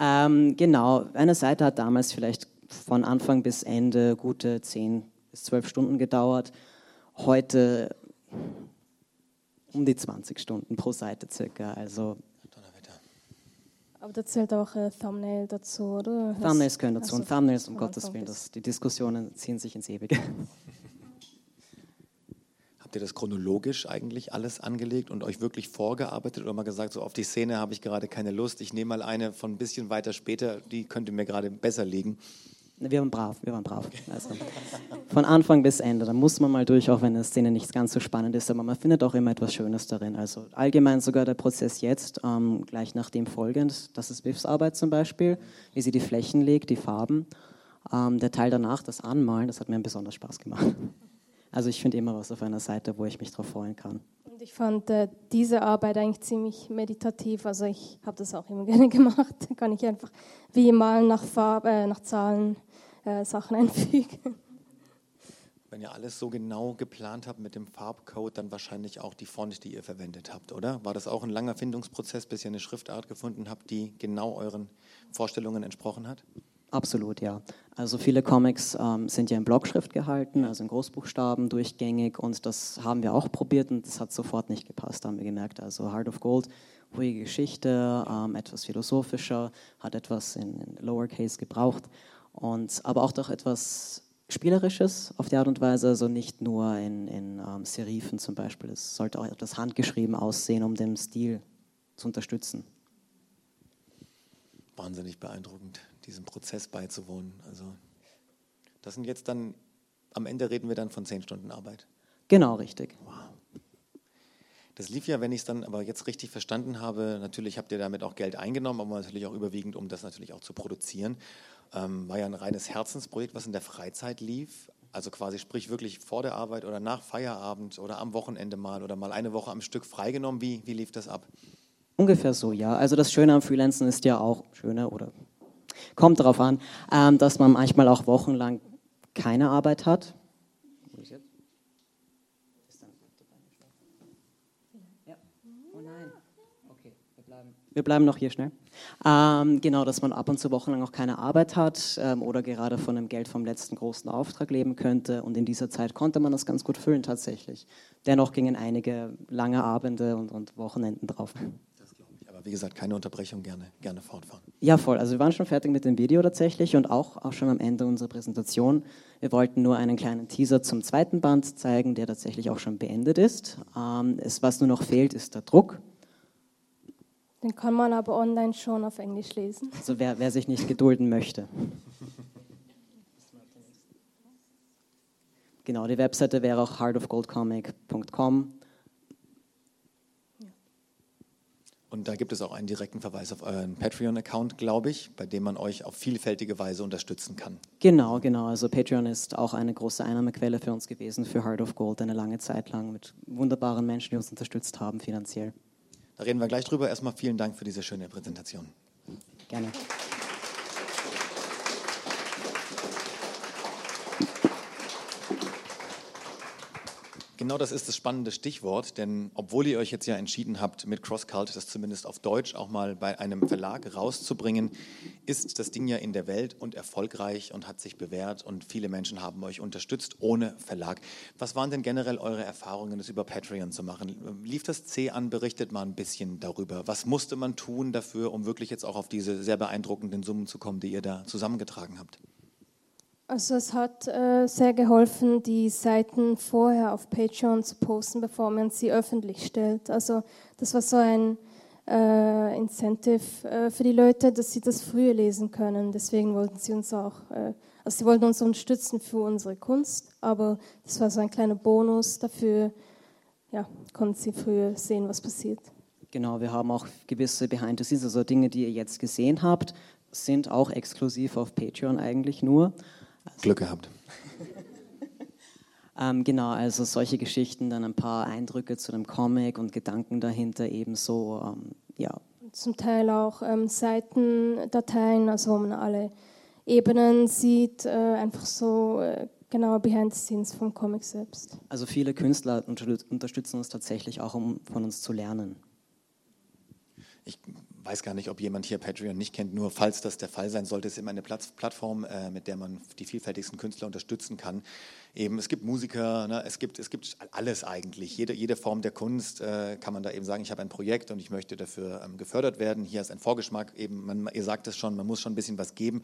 Ähm, genau, eine Seite hat damals vielleicht von Anfang bis Ende gute 10 bis 12 Stunden gedauert. Heute um die 20 Stunden pro Seite circa. Also aber da zählt auch ein Thumbnail dazu, oder? Thumbnails können dazu. Also und Thumbnails, um Gottes Willen, das, die Diskussionen ziehen sich ins Ewige. Habt ihr das chronologisch eigentlich alles angelegt und euch wirklich vorgearbeitet oder mal gesagt, so auf die Szene habe ich gerade keine Lust, ich nehme mal eine von ein bisschen weiter später, die könnte mir gerade besser liegen? Wir waren brav, wir waren brav. Also von Anfang bis Ende, da muss man mal durch, auch wenn eine Szene nicht ganz so spannend ist, aber man findet auch immer etwas Schönes darin. Also allgemein sogar der Prozess jetzt, ähm, gleich nach dem folgend, das ist Biffs Arbeit zum Beispiel, wie sie die Flächen legt, die Farben. Ähm, der Teil danach, das Anmalen, das hat mir besonders Spaß gemacht. Also ich finde immer was auf einer Seite, wo ich mich drauf freuen kann. Und ich fand äh, diese Arbeit eigentlich ziemlich meditativ. Also ich habe das auch immer gerne gemacht. Da kann ich einfach wie malen nach Farbe, äh, nach Zahlen äh, Sachen einfügen. Wenn ihr alles so genau geplant habt mit dem Farbcode, dann wahrscheinlich auch die Font, die ihr verwendet habt, oder? War das auch ein langer Findungsprozess, bis ihr eine Schriftart gefunden habt, die genau euren Vorstellungen entsprochen hat? Absolut, ja. Also viele Comics ähm, sind ja in Blockschrift gehalten, also in Großbuchstaben durchgängig und das haben wir auch probiert und das hat sofort nicht gepasst, haben wir gemerkt. Also Heart of Gold, ruhige Geschichte, ähm, etwas philosophischer, hat etwas in, in Lowercase gebraucht und aber auch doch etwas Spielerisches auf die Art und Weise, also nicht nur in, in ähm, Serifen zum Beispiel. Es sollte auch etwas handgeschrieben aussehen, um den Stil zu unterstützen. Wahnsinnig beeindruckend diesem Prozess beizuwohnen. Also das sind jetzt dann, am Ende reden wir dann von zehn Stunden Arbeit. Genau, richtig. Wow. Das lief ja, wenn ich es dann aber jetzt richtig verstanden habe, natürlich habt ihr damit auch Geld eingenommen, aber natürlich auch überwiegend, um das natürlich auch zu produzieren. Ähm, war ja ein reines Herzensprojekt, was in der Freizeit lief. Also quasi sprich wirklich vor der Arbeit oder nach Feierabend oder am Wochenende mal oder mal eine Woche am Stück freigenommen. Wie, wie lief das ab? Ungefähr so, ja. Also das Schöne am Freelancen ist ja auch, schöne oder Kommt darauf an, ähm, dass man manchmal auch wochenlang keine Arbeit hat. Wir bleiben noch hier schnell. Ähm, genau, dass man ab und zu wochenlang auch keine Arbeit hat ähm, oder gerade von dem Geld vom letzten großen Auftrag leben könnte. Und in dieser Zeit konnte man das ganz gut füllen tatsächlich. Dennoch gingen einige lange Abende und, und Wochenenden drauf. Aber wie gesagt, keine Unterbrechung, gerne, gerne fortfahren. Ja, voll. Also wir waren schon fertig mit dem Video tatsächlich und auch, auch schon am Ende unserer Präsentation. Wir wollten nur einen kleinen Teaser zum zweiten Band zeigen, der tatsächlich auch schon beendet ist. Ähm, es, was nur noch fehlt, ist der Druck. Den kann man aber online schon auf Englisch lesen. Also wer, wer sich nicht gedulden möchte. Genau, die Webseite wäre auch heartofgoldcomic.com. Und da gibt es auch einen direkten Verweis auf euren Patreon-Account, glaube ich, bei dem man euch auf vielfältige Weise unterstützen kann. Genau, genau. Also Patreon ist auch eine große Einnahmequelle für uns gewesen, für Heart of Gold, eine lange Zeit lang mit wunderbaren Menschen, die uns unterstützt haben finanziell. Da reden wir gleich drüber. Erstmal vielen Dank für diese schöne Präsentation. Gerne. Genau das ist das spannende Stichwort, denn obwohl ihr euch jetzt ja entschieden habt, mit CrossCult das zumindest auf Deutsch auch mal bei einem Verlag rauszubringen, ist das Ding ja in der Welt und erfolgreich und hat sich bewährt und viele Menschen haben euch unterstützt ohne Verlag. Was waren denn generell eure Erfahrungen, das über Patreon zu machen? Lief das C an? Berichtet mal ein bisschen darüber. Was musste man tun dafür, um wirklich jetzt auch auf diese sehr beeindruckenden Summen zu kommen, die ihr da zusammengetragen habt? Also es hat äh, sehr geholfen, die Seiten vorher auf Patreon zu posten, bevor man sie öffentlich stellt. Also das war so ein äh, Incentive äh, für die Leute, dass sie das früher lesen können. Deswegen wollten sie uns auch, äh, also sie wollten uns unterstützen für unsere Kunst, aber das war so ein kleiner Bonus dafür, ja, konnten sie früher sehen, was passiert. Genau, wir haben auch gewisse Behind the Scenes, also Dinge, die ihr jetzt gesehen habt, sind auch exklusiv auf Patreon eigentlich nur. Glück gehabt. ähm, genau, also solche Geschichten, dann ein paar Eindrücke zu dem Comic und Gedanken dahinter ebenso, ähm, ja. Zum Teil auch ähm, Seitendateien, also wo man alle Ebenen sieht, äh, einfach so äh, genau behind the scenes vom Comic selbst. Also viele Künstler unterstützen uns tatsächlich auch, um von uns zu lernen. Ich weiß gar nicht, ob jemand hier Patreon nicht kennt, nur falls das der Fall sein sollte, ist immer eine Plattform, äh, mit der man die vielfältigsten Künstler unterstützen kann. Eben, es gibt Musiker, ne, es, gibt, es gibt alles eigentlich. Jede, jede Form der Kunst äh, kann man da eben sagen, ich habe ein Projekt und ich möchte dafür ähm, gefördert werden. Hier ist ein Vorgeschmack, eben, man, ihr sagt es schon, man muss schon ein bisschen was geben.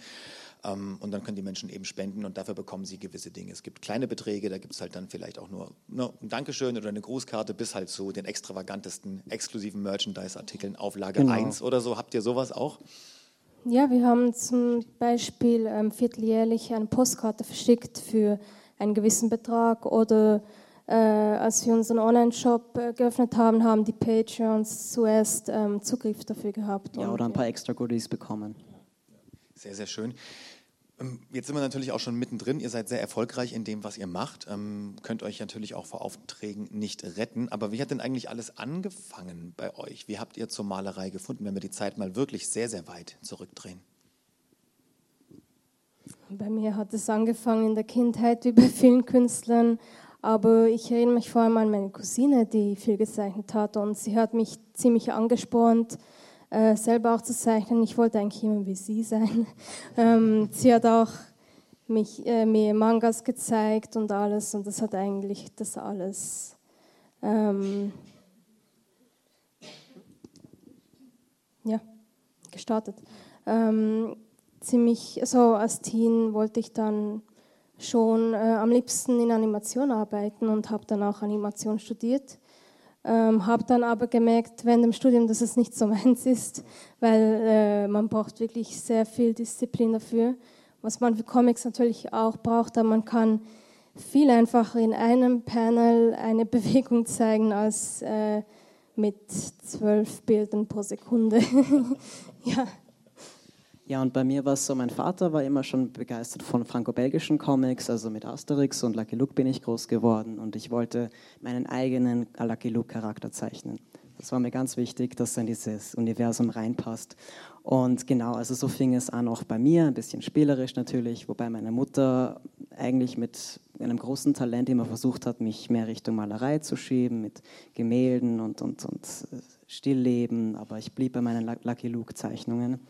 Ähm, und dann können die Menschen eben spenden und dafür bekommen sie gewisse Dinge. Es gibt kleine Beträge, da gibt es halt dann vielleicht auch nur ne, ein Dankeschön oder eine Grußkarte bis halt zu den extravagantesten, exklusiven Merchandise-Artikeln auf Lage genau. 1 oder so. Habt ihr sowas auch? Ja, wir haben zum Beispiel ähm, vierteljährlich eine Postkarte verschickt für einen gewissen Betrag oder äh, als wir unseren Online-Shop äh, geöffnet haben, haben die Patreons zuerst ähm, Zugriff dafür gehabt. Ja, oder ein paar extra Goodies bekommen. Sehr, sehr schön. Ähm, jetzt sind wir natürlich auch schon mittendrin. Ihr seid sehr erfolgreich in dem, was ihr macht. Ähm, könnt euch natürlich auch vor Aufträgen nicht retten. Aber wie hat denn eigentlich alles angefangen bei euch? Wie habt ihr zur Malerei gefunden, wenn wir die Zeit mal wirklich sehr, sehr weit zurückdrehen? Bei mir hat es angefangen in der Kindheit, wie bei vielen Künstlern. Aber ich erinnere mich vor allem an meine Cousine, die viel gezeichnet hat. Und sie hat mich ziemlich angespornt, äh, selber auch zu zeichnen. Ich wollte eigentlich immer wie sie sein. Ähm, sie hat auch mich, äh, mir Mangas gezeigt und alles und das hat eigentlich das alles ähm, ja, gestartet. Ähm, ziemlich, so als Teen wollte ich dann schon äh, am liebsten in Animation arbeiten und habe dann auch Animation studiert. Ähm, habe dann aber gemerkt während dem Studium, dass es nicht so meins ist, weil äh, man braucht wirklich sehr viel Disziplin dafür, was man für Comics natürlich auch braucht, aber man kann viel einfacher in einem Panel eine Bewegung zeigen als äh, mit zwölf Bildern pro Sekunde. ja. Ja, und bei mir war es so, mein Vater war immer schon begeistert von franco-belgischen Comics, also mit Asterix und Lucky Luke bin ich groß geworden und ich wollte meinen eigenen Lucky Luke-Charakter zeichnen. Das war mir ganz wichtig, dass er in dieses Universum reinpasst. Und genau, also so fing es an auch bei mir, ein bisschen spielerisch natürlich, wobei meine Mutter eigentlich mit einem großen Talent immer versucht hat, mich mehr Richtung Malerei zu schieben, mit Gemälden und, und, und Stillleben, aber ich blieb bei meinen Lucky Luke-Zeichnungen.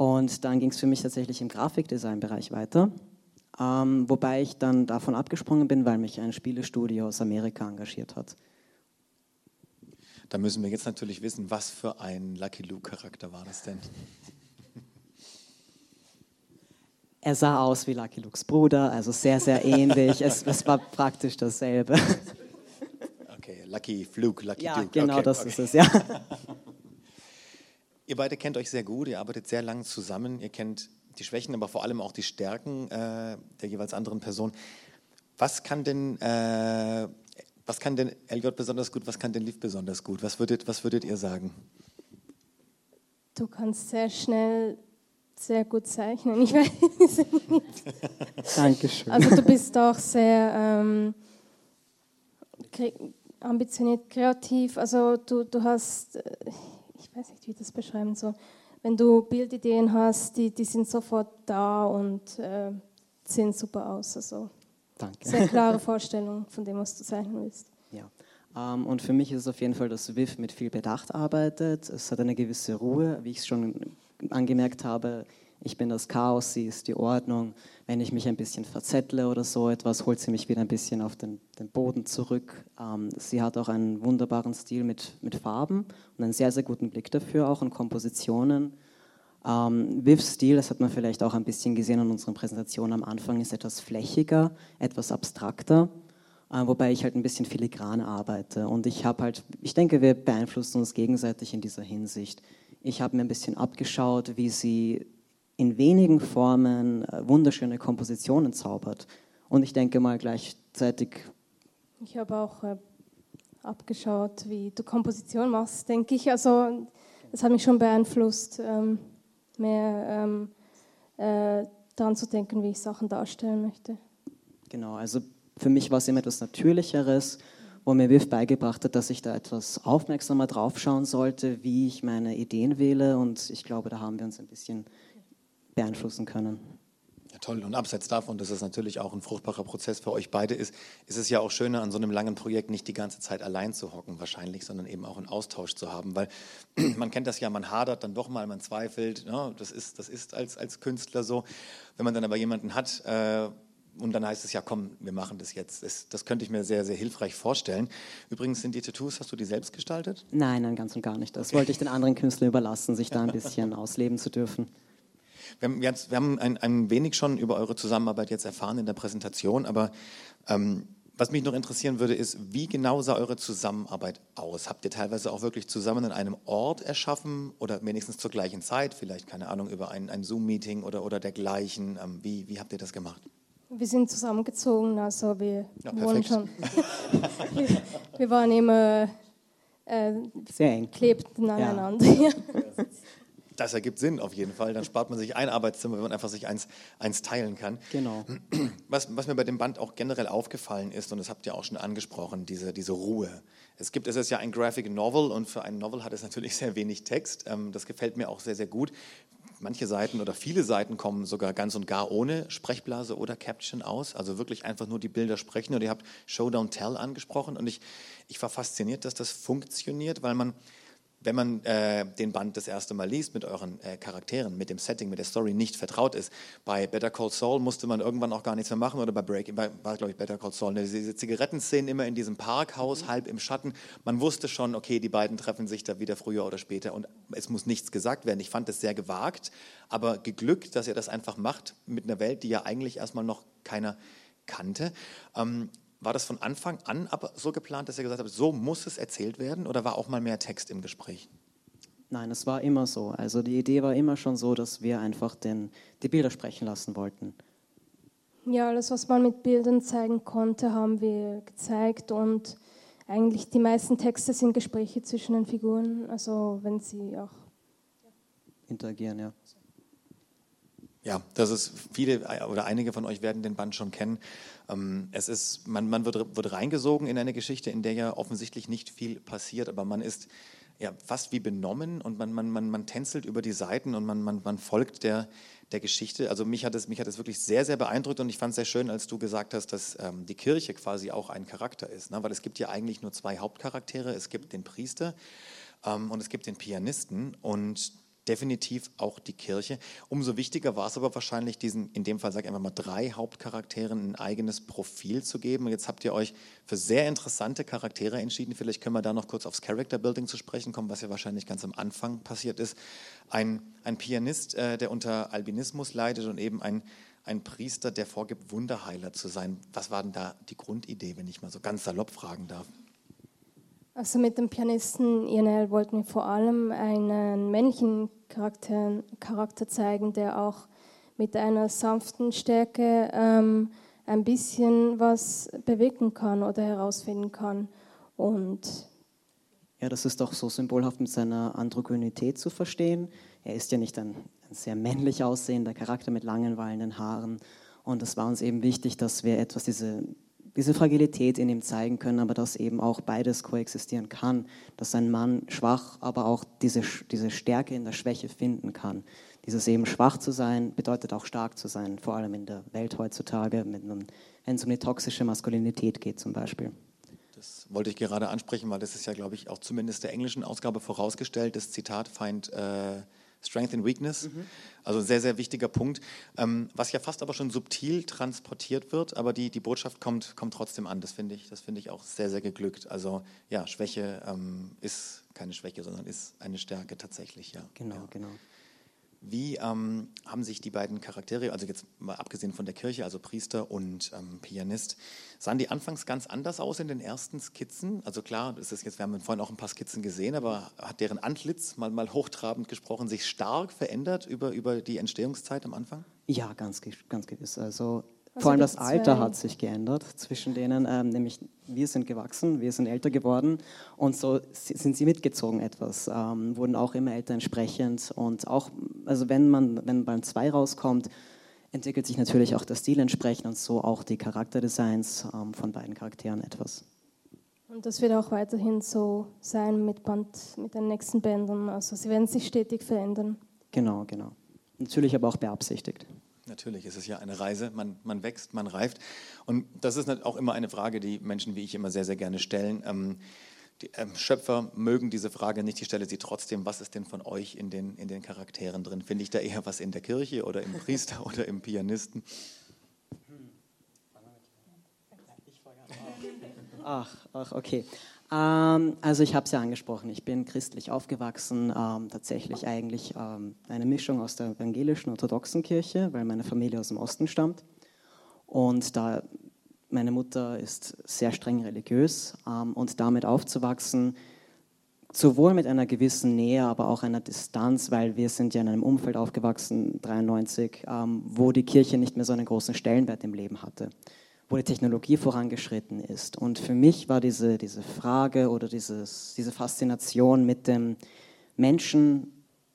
Und dann ging es für mich tatsächlich im Grafikdesign-Bereich weiter, ähm, wobei ich dann davon abgesprungen bin, weil mich ein Spielestudio aus Amerika engagiert hat. Da müssen wir jetzt natürlich wissen, was für ein Lucky Luke-Charakter war das denn? Er sah aus wie Lucky Lukes Bruder, also sehr, sehr ähnlich. es, es war praktisch dasselbe. Okay, Lucky Fluke, Lucky ja, Duke. Ja, genau okay, das okay. ist es, ja. Ihr beide kennt euch sehr gut, ihr arbeitet sehr lange zusammen, ihr kennt die Schwächen, aber vor allem auch die Stärken äh, der jeweils anderen Person. Was kann denn, äh, was kann denn LJ besonders gut, was kann denn Liv besonders gut? Was würdet, was würdet ihr sagen? Du kannst sehr schnell sehr gut zeichnen. Ich weiß nicht. Dankeschön. Also du bist auch sehr ähm, ambitioniert, kreativ. Also du, du hast, äh, ich weiß nicht, wie ich das beschreiben soll. Wenn du Bildideen hast, die, die sind sofort da und äh, sehen super aus. Also Danke. sehr klare Vorstellung von dem, was du zeichnen willst. Ja. Um, ähm, und für mich ist es auf jeden Fall, dass WIF mit viel Bedacht arbeitet. Es hat eine gewisse Ruhe, wie ich es schon angemerkt habe. Ich bin das Chaos, sie ist die Ordnung. Wenn ich mich ein bisschen verzettle oder so etwas, holt sie mich wieder ein bisschen auf den, den Boden zurück. Ähm, sie hat auch einen wunderbaren Stil mit, mit Farben und einen sehr, sehr guten Blick dafür, auch in Kompositionen. Ähm, Vivs Stil, das hat man vielleicht auch ein bisschen gesehen in unserer Präsentation am Anfang, ist etwas flächiger, etwas abstrakter, äh, wobei ich halt ein bisschen filigran arbeite. Und ich habe halt, ich denke, wir beeinflussen uns gegenseitig in dieser Hinsicht. Ich habe mir ein bisschen abgeschaut, wie sie in wenigen Formen äh, wunderschöne Kompositionen zaubert. Und ich denke mal gleichzeitig. Ich habe auch äh, abgeschaut, wie du Komposition machst, denke ich. Also, das hat mich schon beeinflusst, ähm, mehr ähm, äh, daran zu denken, wie ich Sachen darstellen möchte. Genau, also für mich war es immer etwas Natürlicheres, wo mir Viv beigebracht hat, dass ich da etwas aufmerksamer drauf schauen sollte, wie ich meine Ideen wähle. Und ich glaube, da haben wir uns ein bisschen beeinflussen können. Ja, toll. Und abseits davon, dass es natürlich auch ein fruchtbarer Prozess für euch beide ist, ist es ja auch schöner, an so einem langen Projekt nicht die ganze Zeit allein zu hocken, wahrscheinlich, sondern eben auch einen Austausch zu haben. Weil man kennt das ja, man hadert dann doch mal, man zweifelt. Ne? das ist, das ist als, als Künstler so. Wenn man dann aber jemanden hat, äh, und dann heißt es ja, komm, wir machen das jetzt. Das, das, könnte ich mir sehr, sehr hilfreich vorstellen. Übrigens sind die Tattoos, hast du die selbst gestaltet? Nein, nein, ganz und gar nicht. Das okay. wollte ich den anderen Künstlern überlassen, sich da ein bisschen ausleben zu dürfen. Wir haben, jetzt, wir haben ein, ein, wenig schon über eure Zusammenarbeit jetzt erfahren in der Präsentation, aber ähm, was mich noch interessieren würde, ist, wie genau sah eure Zusammenarbeit aus? Habt ihr teilweise auch wirklich zusammen an einem Ort erschaffen oder wenigstens zur gleichen Zeit, vielleicht, keine Ahnung, über ein, ein Zoom-Meeting oder, oder dergleichen? Ähm, wie, wie habt ihr das gemacht? Wir sind zusammengezogen, also wir ja, wohnen schon. wir, wir, waren immer äh, sehr eng. klebten aneinander. Ja. Das ergibt Sinn auf jeden Fall. Dann spart man sich ein Arbeitszimmer, wenn man einfach sich eins, eins teilen kann. Genau. Was, was mir bei dem Band auch generell aufgefallen ist, und das habt ihr auch schon angesprochen, diese, diese Ruhe. Es gibt, es ist ja ein Graphic Novel und für ein Novel hat es natürlich sehr wenig Text. Ähm, das gefällt mir auch sehr, sehr gut. Manche Seiten oder viele Seiten kommen sogar ganz und gar ohne Sprechblase oder Caption aus, also wirklich einfach nur die Bilder sprechen. Und ihr habt Showdown Tell angesprochen und ich, ich war fasziniert, dass das funktioniert, weil man wenn man äh, den Band das erste Mal liest mit euren äh, Charakteren, mit dem Setting, mit der Story nicht vertraut ist. Bei Better Call Saul musste man irgendwann auch gar nichts mehr machen oder bei Breaking, bei, war glaube ich Better Call Saul, ne, diese Zigarettenszenen immer in diesem Parkhaus, halb im Schatten. Man wusste schon, okay, die beiden treffen sich da wieder früher oder später und es muss nichts gesagt werden. Ich fand das sehr gewagt, aber geglückt, dass ihr das einfach macht mit einer Welt, die ja eigentlich erstmal noch keiner kannte. Ähm, war das von Anfang an aber so geplant, dass ihr gesagt habt, so muss es erzählt werden oder war auch mal mehr Text im Gespräch? Nein, es war immer so. Also die Idee war immer schon so, dass wir einfach den, die Bilder sprechen lassen wollten. Ja, alles, was man mit Bildern zeigen konnte, haben wir gezeigt und eigentlich die meisten Texte sind Gespräche zwischen den Figuren, also wenn sie auch interagieren, ja. Ja, das ist viele oder einige von euch werden den Band schon kennen. Ähm, es ist, man, man wird, wird reingesogen in eine Geschichte, in der ja offensichtlich nicht viel passiert, aber man ist ja fast wie benommen und man, man, man, man tänzelt über die Seiten und man, man, man folgt der, der Geschichte. Also mich hat, es, mich hat es wirklich sehr, sehr beeindruckt und ich fand es sehr schön, als du gesagt hast, dass ähm, die Kirche quasi auch ein Charakter ist. Ne? Weil es gibt ja eigentlich nur zwei Hauptcharaktere. Es gibt den Priester ähm, und es gibt den Pianisten und definitiv auch die Kirche. Umso wichtiger war es aber wahrscheinlich, diesen, in dem Fall sage ich einfach mal, drei Hauptcharakteren ein eigenes Profil zu geben. Jetzt habt ihr euch für sehr interessante Charaktere entschieden. Vielleicht können wir da noch kurz aufs Character Building zu sprechen kommen, was ja wahrscheinlich ganz am Anfang passiert ist. Ein, ein Pianist, äh, der unter Albinismus leidet und eben ein, ein Priester, der vorgibt, Wunderheiler zu sein. Was war denn da die Grundidee, wenn ich mal so ganz salopp fragen darf? Also mit dem Pianisten Ionel wollten wir vor allem einen männlichen Charakter, Charakter zeigen, der auch mit einer sanften Stärke ähm, ein bisschen was bewegen kann oder herausfinden kann. Und ja, das ist auch so symbolhaft mit seiner Androgynität zu verstehen. Er ist ja nicht ein, ein sehr männlich aussehender Charakter mit langen, wallenden Haaren. Und es war uns eben wichtig, dass wir etwas diese diese Fragilität in ihm zeigen können, aber dass eben auch beides koexistieren kann, dass ein Mann schwach, aber auch diese, diese Stärke in der Schwäche finden kann. Dieses eben schwach zu sein bedeutet auch stark zu sein, vor allem in der Welt heutzutage, wenn es um die toxische Maskulinität geht zum Beispiel. Das wollte ich gerade ansprechen, weil das ist ja, glaube ich, auch zumindest der englischen Ausgabe vorausgestellt. Das Zitat Find äh, Strength in Weakness. Mhm. Also sehr, sehr wichtiger Punkt, ähm, was ja fast aber schon subtil transportiert wird, aber die, die Botschaft kommt, kommt trotzdem an. Das finde ich, das ich auch sehr, sehr geglückt. Also ja, Schwäche ähm, ist keine Schwäche, sondern ist eine Stärke tatsächlich, ja. Genau, ja. genau. Wie ähm, haben sich die beiden Charaktere, also jetzt mal abgesehen von der Kirche, also Priester und ähm, Pianist, sahen die anfangs ganz anders aus in den ersten Skizzen? Also klar, das ist jetzt, wir haben vorhin auch ein paar Skizzen gesehen, aber hat deren Antlitz, mal, mal hochtrabend gesprochen, sich stark verändert über, über die Entstehungszeit am Anfang? Ja, ganz, ganz gewiss. Also also Vor allem das Alter hat sich geändert zwischen denen, ähm, nämlich wir sind gewachsen, wir sind älter geworden und so sind sie mitgezogen etwas, ähm, wurden auch immer älter entsprechend und auch, also wenn man, wenn Band 2 rauskommt, entwickelt sich natürlich auch der Stil entsprechend und so auch die Charakterdesigns ähm, von beiden Charakteren etwas. Und das wird auch weiterhin so sein mit, Band, mit den nächsten Bändern, also sie werden sich stetig verändern. Genau, genau. Natürlich aber auch beabsichtigt. Natürlich, es ist ja eine Reise, man, man wächst, man reift. Und das ist auch immer eine Frage, die Menschen wie ich immer sehr, sehr gerne stellen. Ähm, die ähm, Schöpfer mögen diese Frage nicht, ich stelle sie trotzdem, was ist denn von euch in den, in den Charakteren drin? Finde ich da eher was in der Kirche oder im Priester oder im Pianisten? Ach, ach okay. Ähm, also ich habe es ja angesprochen, ich bin christlich aufgewachsen, ähm, tatsächlich eigentlich ähm, eine Mischung aus der evangelischen orthodoxen Kirche, weil meine Familie aus dem Osten stammt. Und da meine Mutter ist sehr streng religiös ähm, und damit aufzuwachsen, sowohl mit einer gewissen Nähe, aber auch einer Distanz, weil wir sind ja in einem Umfeld aufgewachsen, 93, ähm, wo die Kirche nicht mehr so einen großen Stellenwert im Leben hatte wo die Technologie vorangeschritten ist. Und für mich war diese, diese Frage oder dieses, diese Faszination mit dem Menschen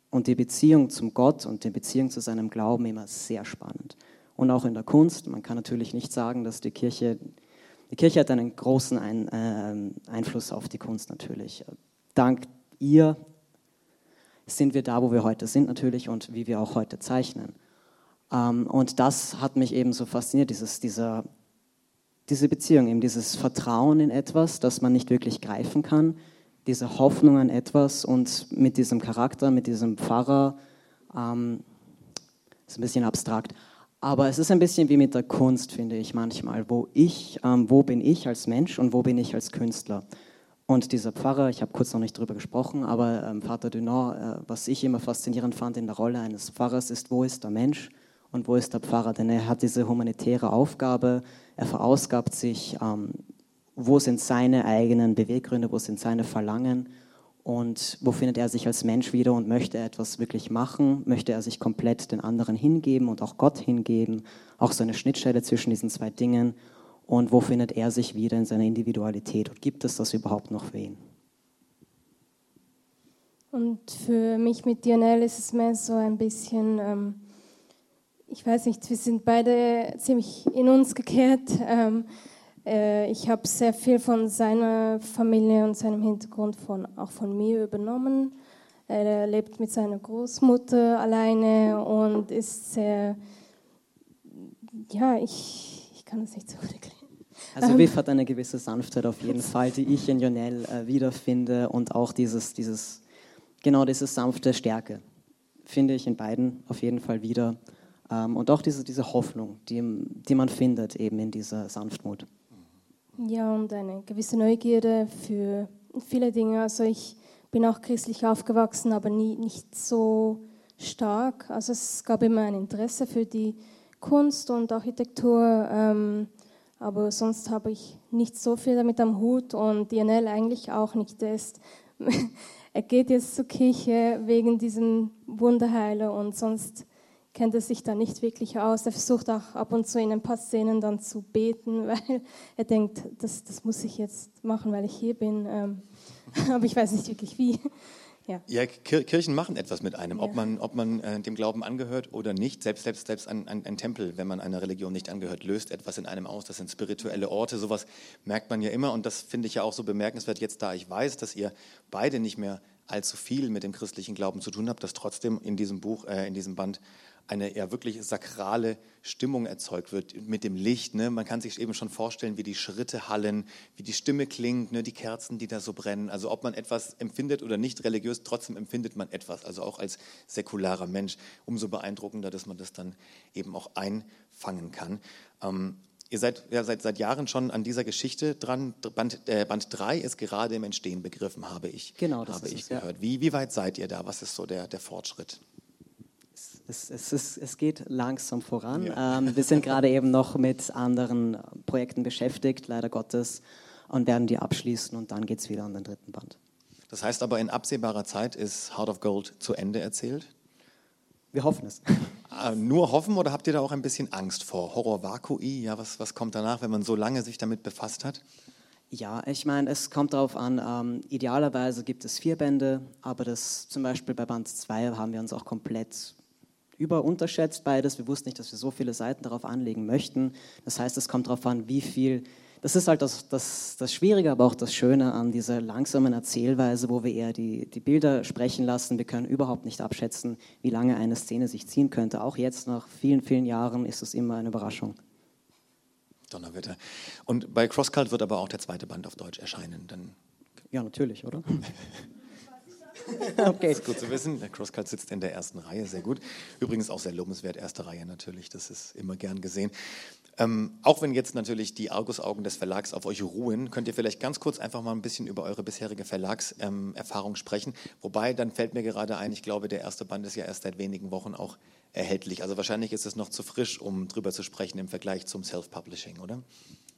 und die Beziehung zum Gott und die Beziehung zu seinem Glauben immer sehr spannend. Und auch in der Kunst. Man kann natürlich nicht sagen, dass die Kirche, die Kirche hat einen großen Ein, äh, Einfluss auf die Kunst natürlich. Dank ihr sind wir da, wo wir heute sind natürlich und wie wir auch heute zeichnen. Ähm, und das hat mich eben so fasziniert, dieses, dieser diese Beziehung, eben dieses Vertrauen in etwas, das man nicht wirklich greifen kann, diese Hoffnung an etwas und mit diesem Charakter, mit diesem Pfarrer, ähm, ist ein bisschen abstrakt, aber es ist ein bisschen wie mit der Kunst, finde ich manchmal, wo ich, ähm, wo bin ich als Mensch und wo bin ich als Künstler. Und dieser Pfarrer, ich habe kurz noch nicht drüber gesprochen, aber ähm, Vater Dunant, äh, was ich immer faszinierend fand in der Rolle eines Pfarrers, ist, wo ist der Mensch und wo ist der Pfarrer? Denn er hat diese humanitäre Aufgabe, er verausgabt sich, ähm, wo sind seine eigenen Beweggründe, wo sind seine Verlangen und wo findet er sich als Mensch wieder und möchte er etwas wirklich machen, möchte er sich komplett den anderen hingeben und auch Gott hingeben, auch so eine Schnittstelle zwischen diesen zwei Dingen? Und wo findet er sich wieder in seiner Individualität? Und gibt es das überhaupt noch für ihn? Und für mich mit Dionel ist es mehr so ein bisschen ähm, ich weiß nicht, wir sind beide ziemlich in uns gekehrt. Ähm, äh, ich habe sehr viel von seiner Familie und seinem Hintergrund von, auch von mir übernommen. Er lebt mit seiner Großmutter alleine und ist sehr, ja, ich, ich kann das nicht so gut erklären. Also ähm, Viv hat eine gewisse Sanftheit auf jeden Fall, die ich in Jonel äh, wiederfinde und auch dieses, dieses, genau diese sanfte Stärke finde ich in beiden auf jeden Fall wieder. Ähm, und auch diese, diese Hoffnung, die, die man findet eben in dieser Sanftmut. Ja, und eine gewisse Neugierde für viele Dinge. Also ich bin auch christlich aufgewachsen, aber nie, nicht so stark. Also es gab immer ein Interesse für die Kunst und Architektur, ähm, aber sonst habe ich nicht so viel damit am Hut und DNL eigentlich auch nicht. Ist, er geht jetzt zur Kirche wegen diesem Wunderheiler und sonst kennt er sich da nicht wirklich aus. Er versucht auch ab und zu in ein paar Szenen dann zu beten, weil er denkt, das, das muss ich jetzt machen, weil ich hier bin. Ähm, aber ich weiß nicht wirklich wie. Ja. ja, Kirchen machen etwas mit einem, ja. ob man, ob man äh, dem Glauben angehört oder nicht. Selbst, selbst, selbst ein, ein, ein, Tempel, wenn man einer Religion nicht angehört, löst etwas in einem aus. Das sind spirituelle Orte, sowas merkt man ja immer. Und das finde ich ja auch so bemerkenswert, jetzt da ich weiß, dass ihr beide nicht mehr allzu viel mit dem christlichen Glauben zu tun habt, dass trotzdem in diesem Buch, äh, in diesem Band eine ja wirklich sakrale Stimmung erzeugt wird mit dem Licht. Ne? Man kann sich eben schon vorstellen, wie die Schritte hallen, wie die Stimme klingt, ne? die Kerzen, die da so brennen. Also ob man etwas empfindet oder nicht religiös, trotzdem empfindet man etwas. Also auch als säkularer Mensch. Umso beeindruckender, dass man das dann eben auch einfangen kann. Ähm, Ihr seid ja seit, seit Jahren schon an dieser Geschichte dran. Band, äh, Band 3 ist gerade im Entstehen begriffen, habe ich, genau, das habe ich es, gehört. Ja. Wie, wie weit seid ihr da? Was ist so der, der Fortschritt? Es, es, es, es, geht langsam voran. Ja. Ähm, wir sind gerade eben noch mit anderen Projekten beschäftigt, leider Gottes, und werden die abschließen und dann geht es wieder an den dritten Band. Das heißt aber, in absehbarer Zeit ist Heart of Gold zu Ende erzählt? Wir hoffen es. Äh, nur hoffen oder habt ihr da auch ein bisschen Angst vor? Horror Vakui, ja, was, was kommt danach, wenn man so lange sich damit befasst hat? Ja, ich meine, es kommt darauf an, ähm, idealerweise gibt es vier Bände, aber das zum Beispiel bei Band 2 haben wir uns auch komplett überunterschätzt beides. Wir wussten nicht, dass wir so viele Seiten darauf anlegen möchten. Das heißt, es kommt darauf an, wie viel. Das ist halt das, das, das Schwierige, aber auch das Schöne an dieser langsamen Erzählweise, wo wir eher die, die Bilder sprechen lassen. Wir können überhaupt nicht abschätzen, wie lange eine Szene sich ziehen könnte. Auch jetzt nach vielen, vielen Jahren ist es immer eine Überraschung. Donnerwetter. Und bei Crosscult wird aber auch der zweite Band auf Deutsch erscheinen. Dann ja, natürlich, oder? okay. Das ist gut zu wissen. Der Crosscut sitzt in der ersten Reihe, sehr gut. Übrigens auch sehr lobenswert, erste Reihe natürlich, das ist immer gern gesehen. Ähm, auch wenn jetzt natürlich die Argusaugen des Verlags auf euch ruhen, könnt ihr vielleicht ganz kurz einfach mal ein bisschen über eure bisherige Verlagserfahrung ähm, sprechen. Wobei, dann fällt mir gerade ein, ich glaube, der erste Band ist ja erst seit wenigen Wochen auch erhältlich. Also wahrscheinlich ist es noch zu frisch, um drüber zu sprechen im Vergleich zum Self-Publishing, oder?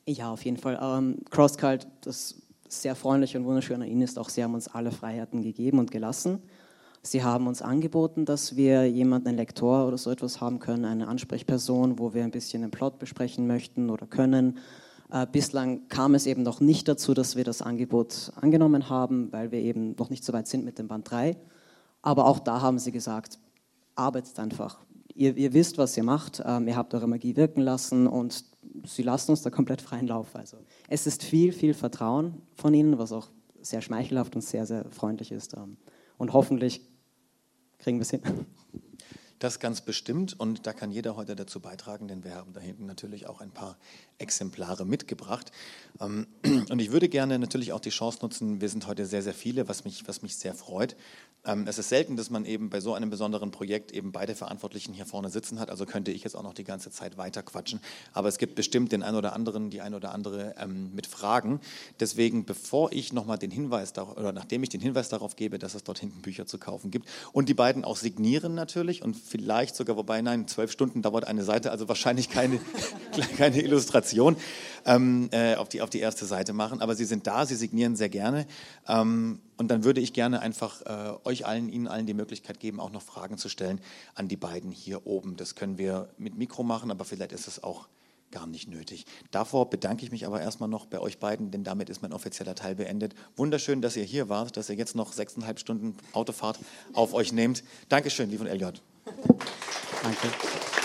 Ja, auf jeden Fall. Ähm, Crosscult, das sehr freundlich und wunderschön an Ihnen ist auch, Sie haben uns alle Freiheiten gegeben und gelassen. Sie haben uns angeboten, dass wir jemanden, einen Lektor oder so etwas haben können, eine Ansprechperson, wo wir ein bisschen den Plot besprechen möchten oder können. Äh, bislang kam es eben noch nicht dazu, dass wir das Angebot angenommen haben, weil wir eben noch nicht so weit sind mit dem Band 3. Aber auch da haben sie gesagt, arbeitet einfach. Ihr, ihr wisst, was ihr macht, ähm, ihr habt eure Magie wirken lassen und sie lassen uns da komplett freien Lauf. Also es ist viel, viel Vertrauen von ihnen, was auch sehr schmeichelhaft und sehr, sehr freundlich ist. Ähm, und hoffentlich kriegen wir es hin. Das ganz bestimmt und da kann jeder heute dazu beitragen, denn wir haben da hinten natürlich auch ein paar Exemplare mitgebracht. Ähm, und ich würde gerne natürlich auch die Chance nutzen, wir sind heute sehr, sehr viele, was mich, was mich sehr freut, ähm, es ist selten, dass man eben bei so einem besonderen Projekt eben beide Verantwortlichen hier vorne sitzen hat. Also könnte ich jetzt auch noch die ganze Zeit weiter quatschen. Aber es gibt bestimmt den einen oder anderen, die ein oder andere ähm, mit Fragen. Deswegen, bevor ich nochmal den Hinweis, oder nachdem ich den Hinweis darauf gebe, dass es dort hinten Bücher zu kaufen gibt und die beiden auch signieren natürlich und vielleicht sogar, wobei nein, zwölf Stunden dauert eine Seite, also wahrscheinlich keine, keine Illustration ähm, äh, auf, die, auf die erste Seite machen. Aber sie sind da, sie signieren sehr gerne. Ähm, und dann würde ich gerne einfach äh, euch allen, Ihnen allen die Möglichkeit geben, auch noch Fragen zu stellen an die beiden hier oben. Das können wir mit Mikro machen, aber vielleicht ist es auch gar nicht nötig. Davor bedanke ich mich aber erstmal noch bei euch beiden, denn damit ist mein offizieller Teil beendet. Wunderschön, dass ihr hier wart, dass ihr jetzt noch sechseinhalb Stunden Autofahrt auf euch nehmt. Dankeschön, liebe von Elliot. Danke.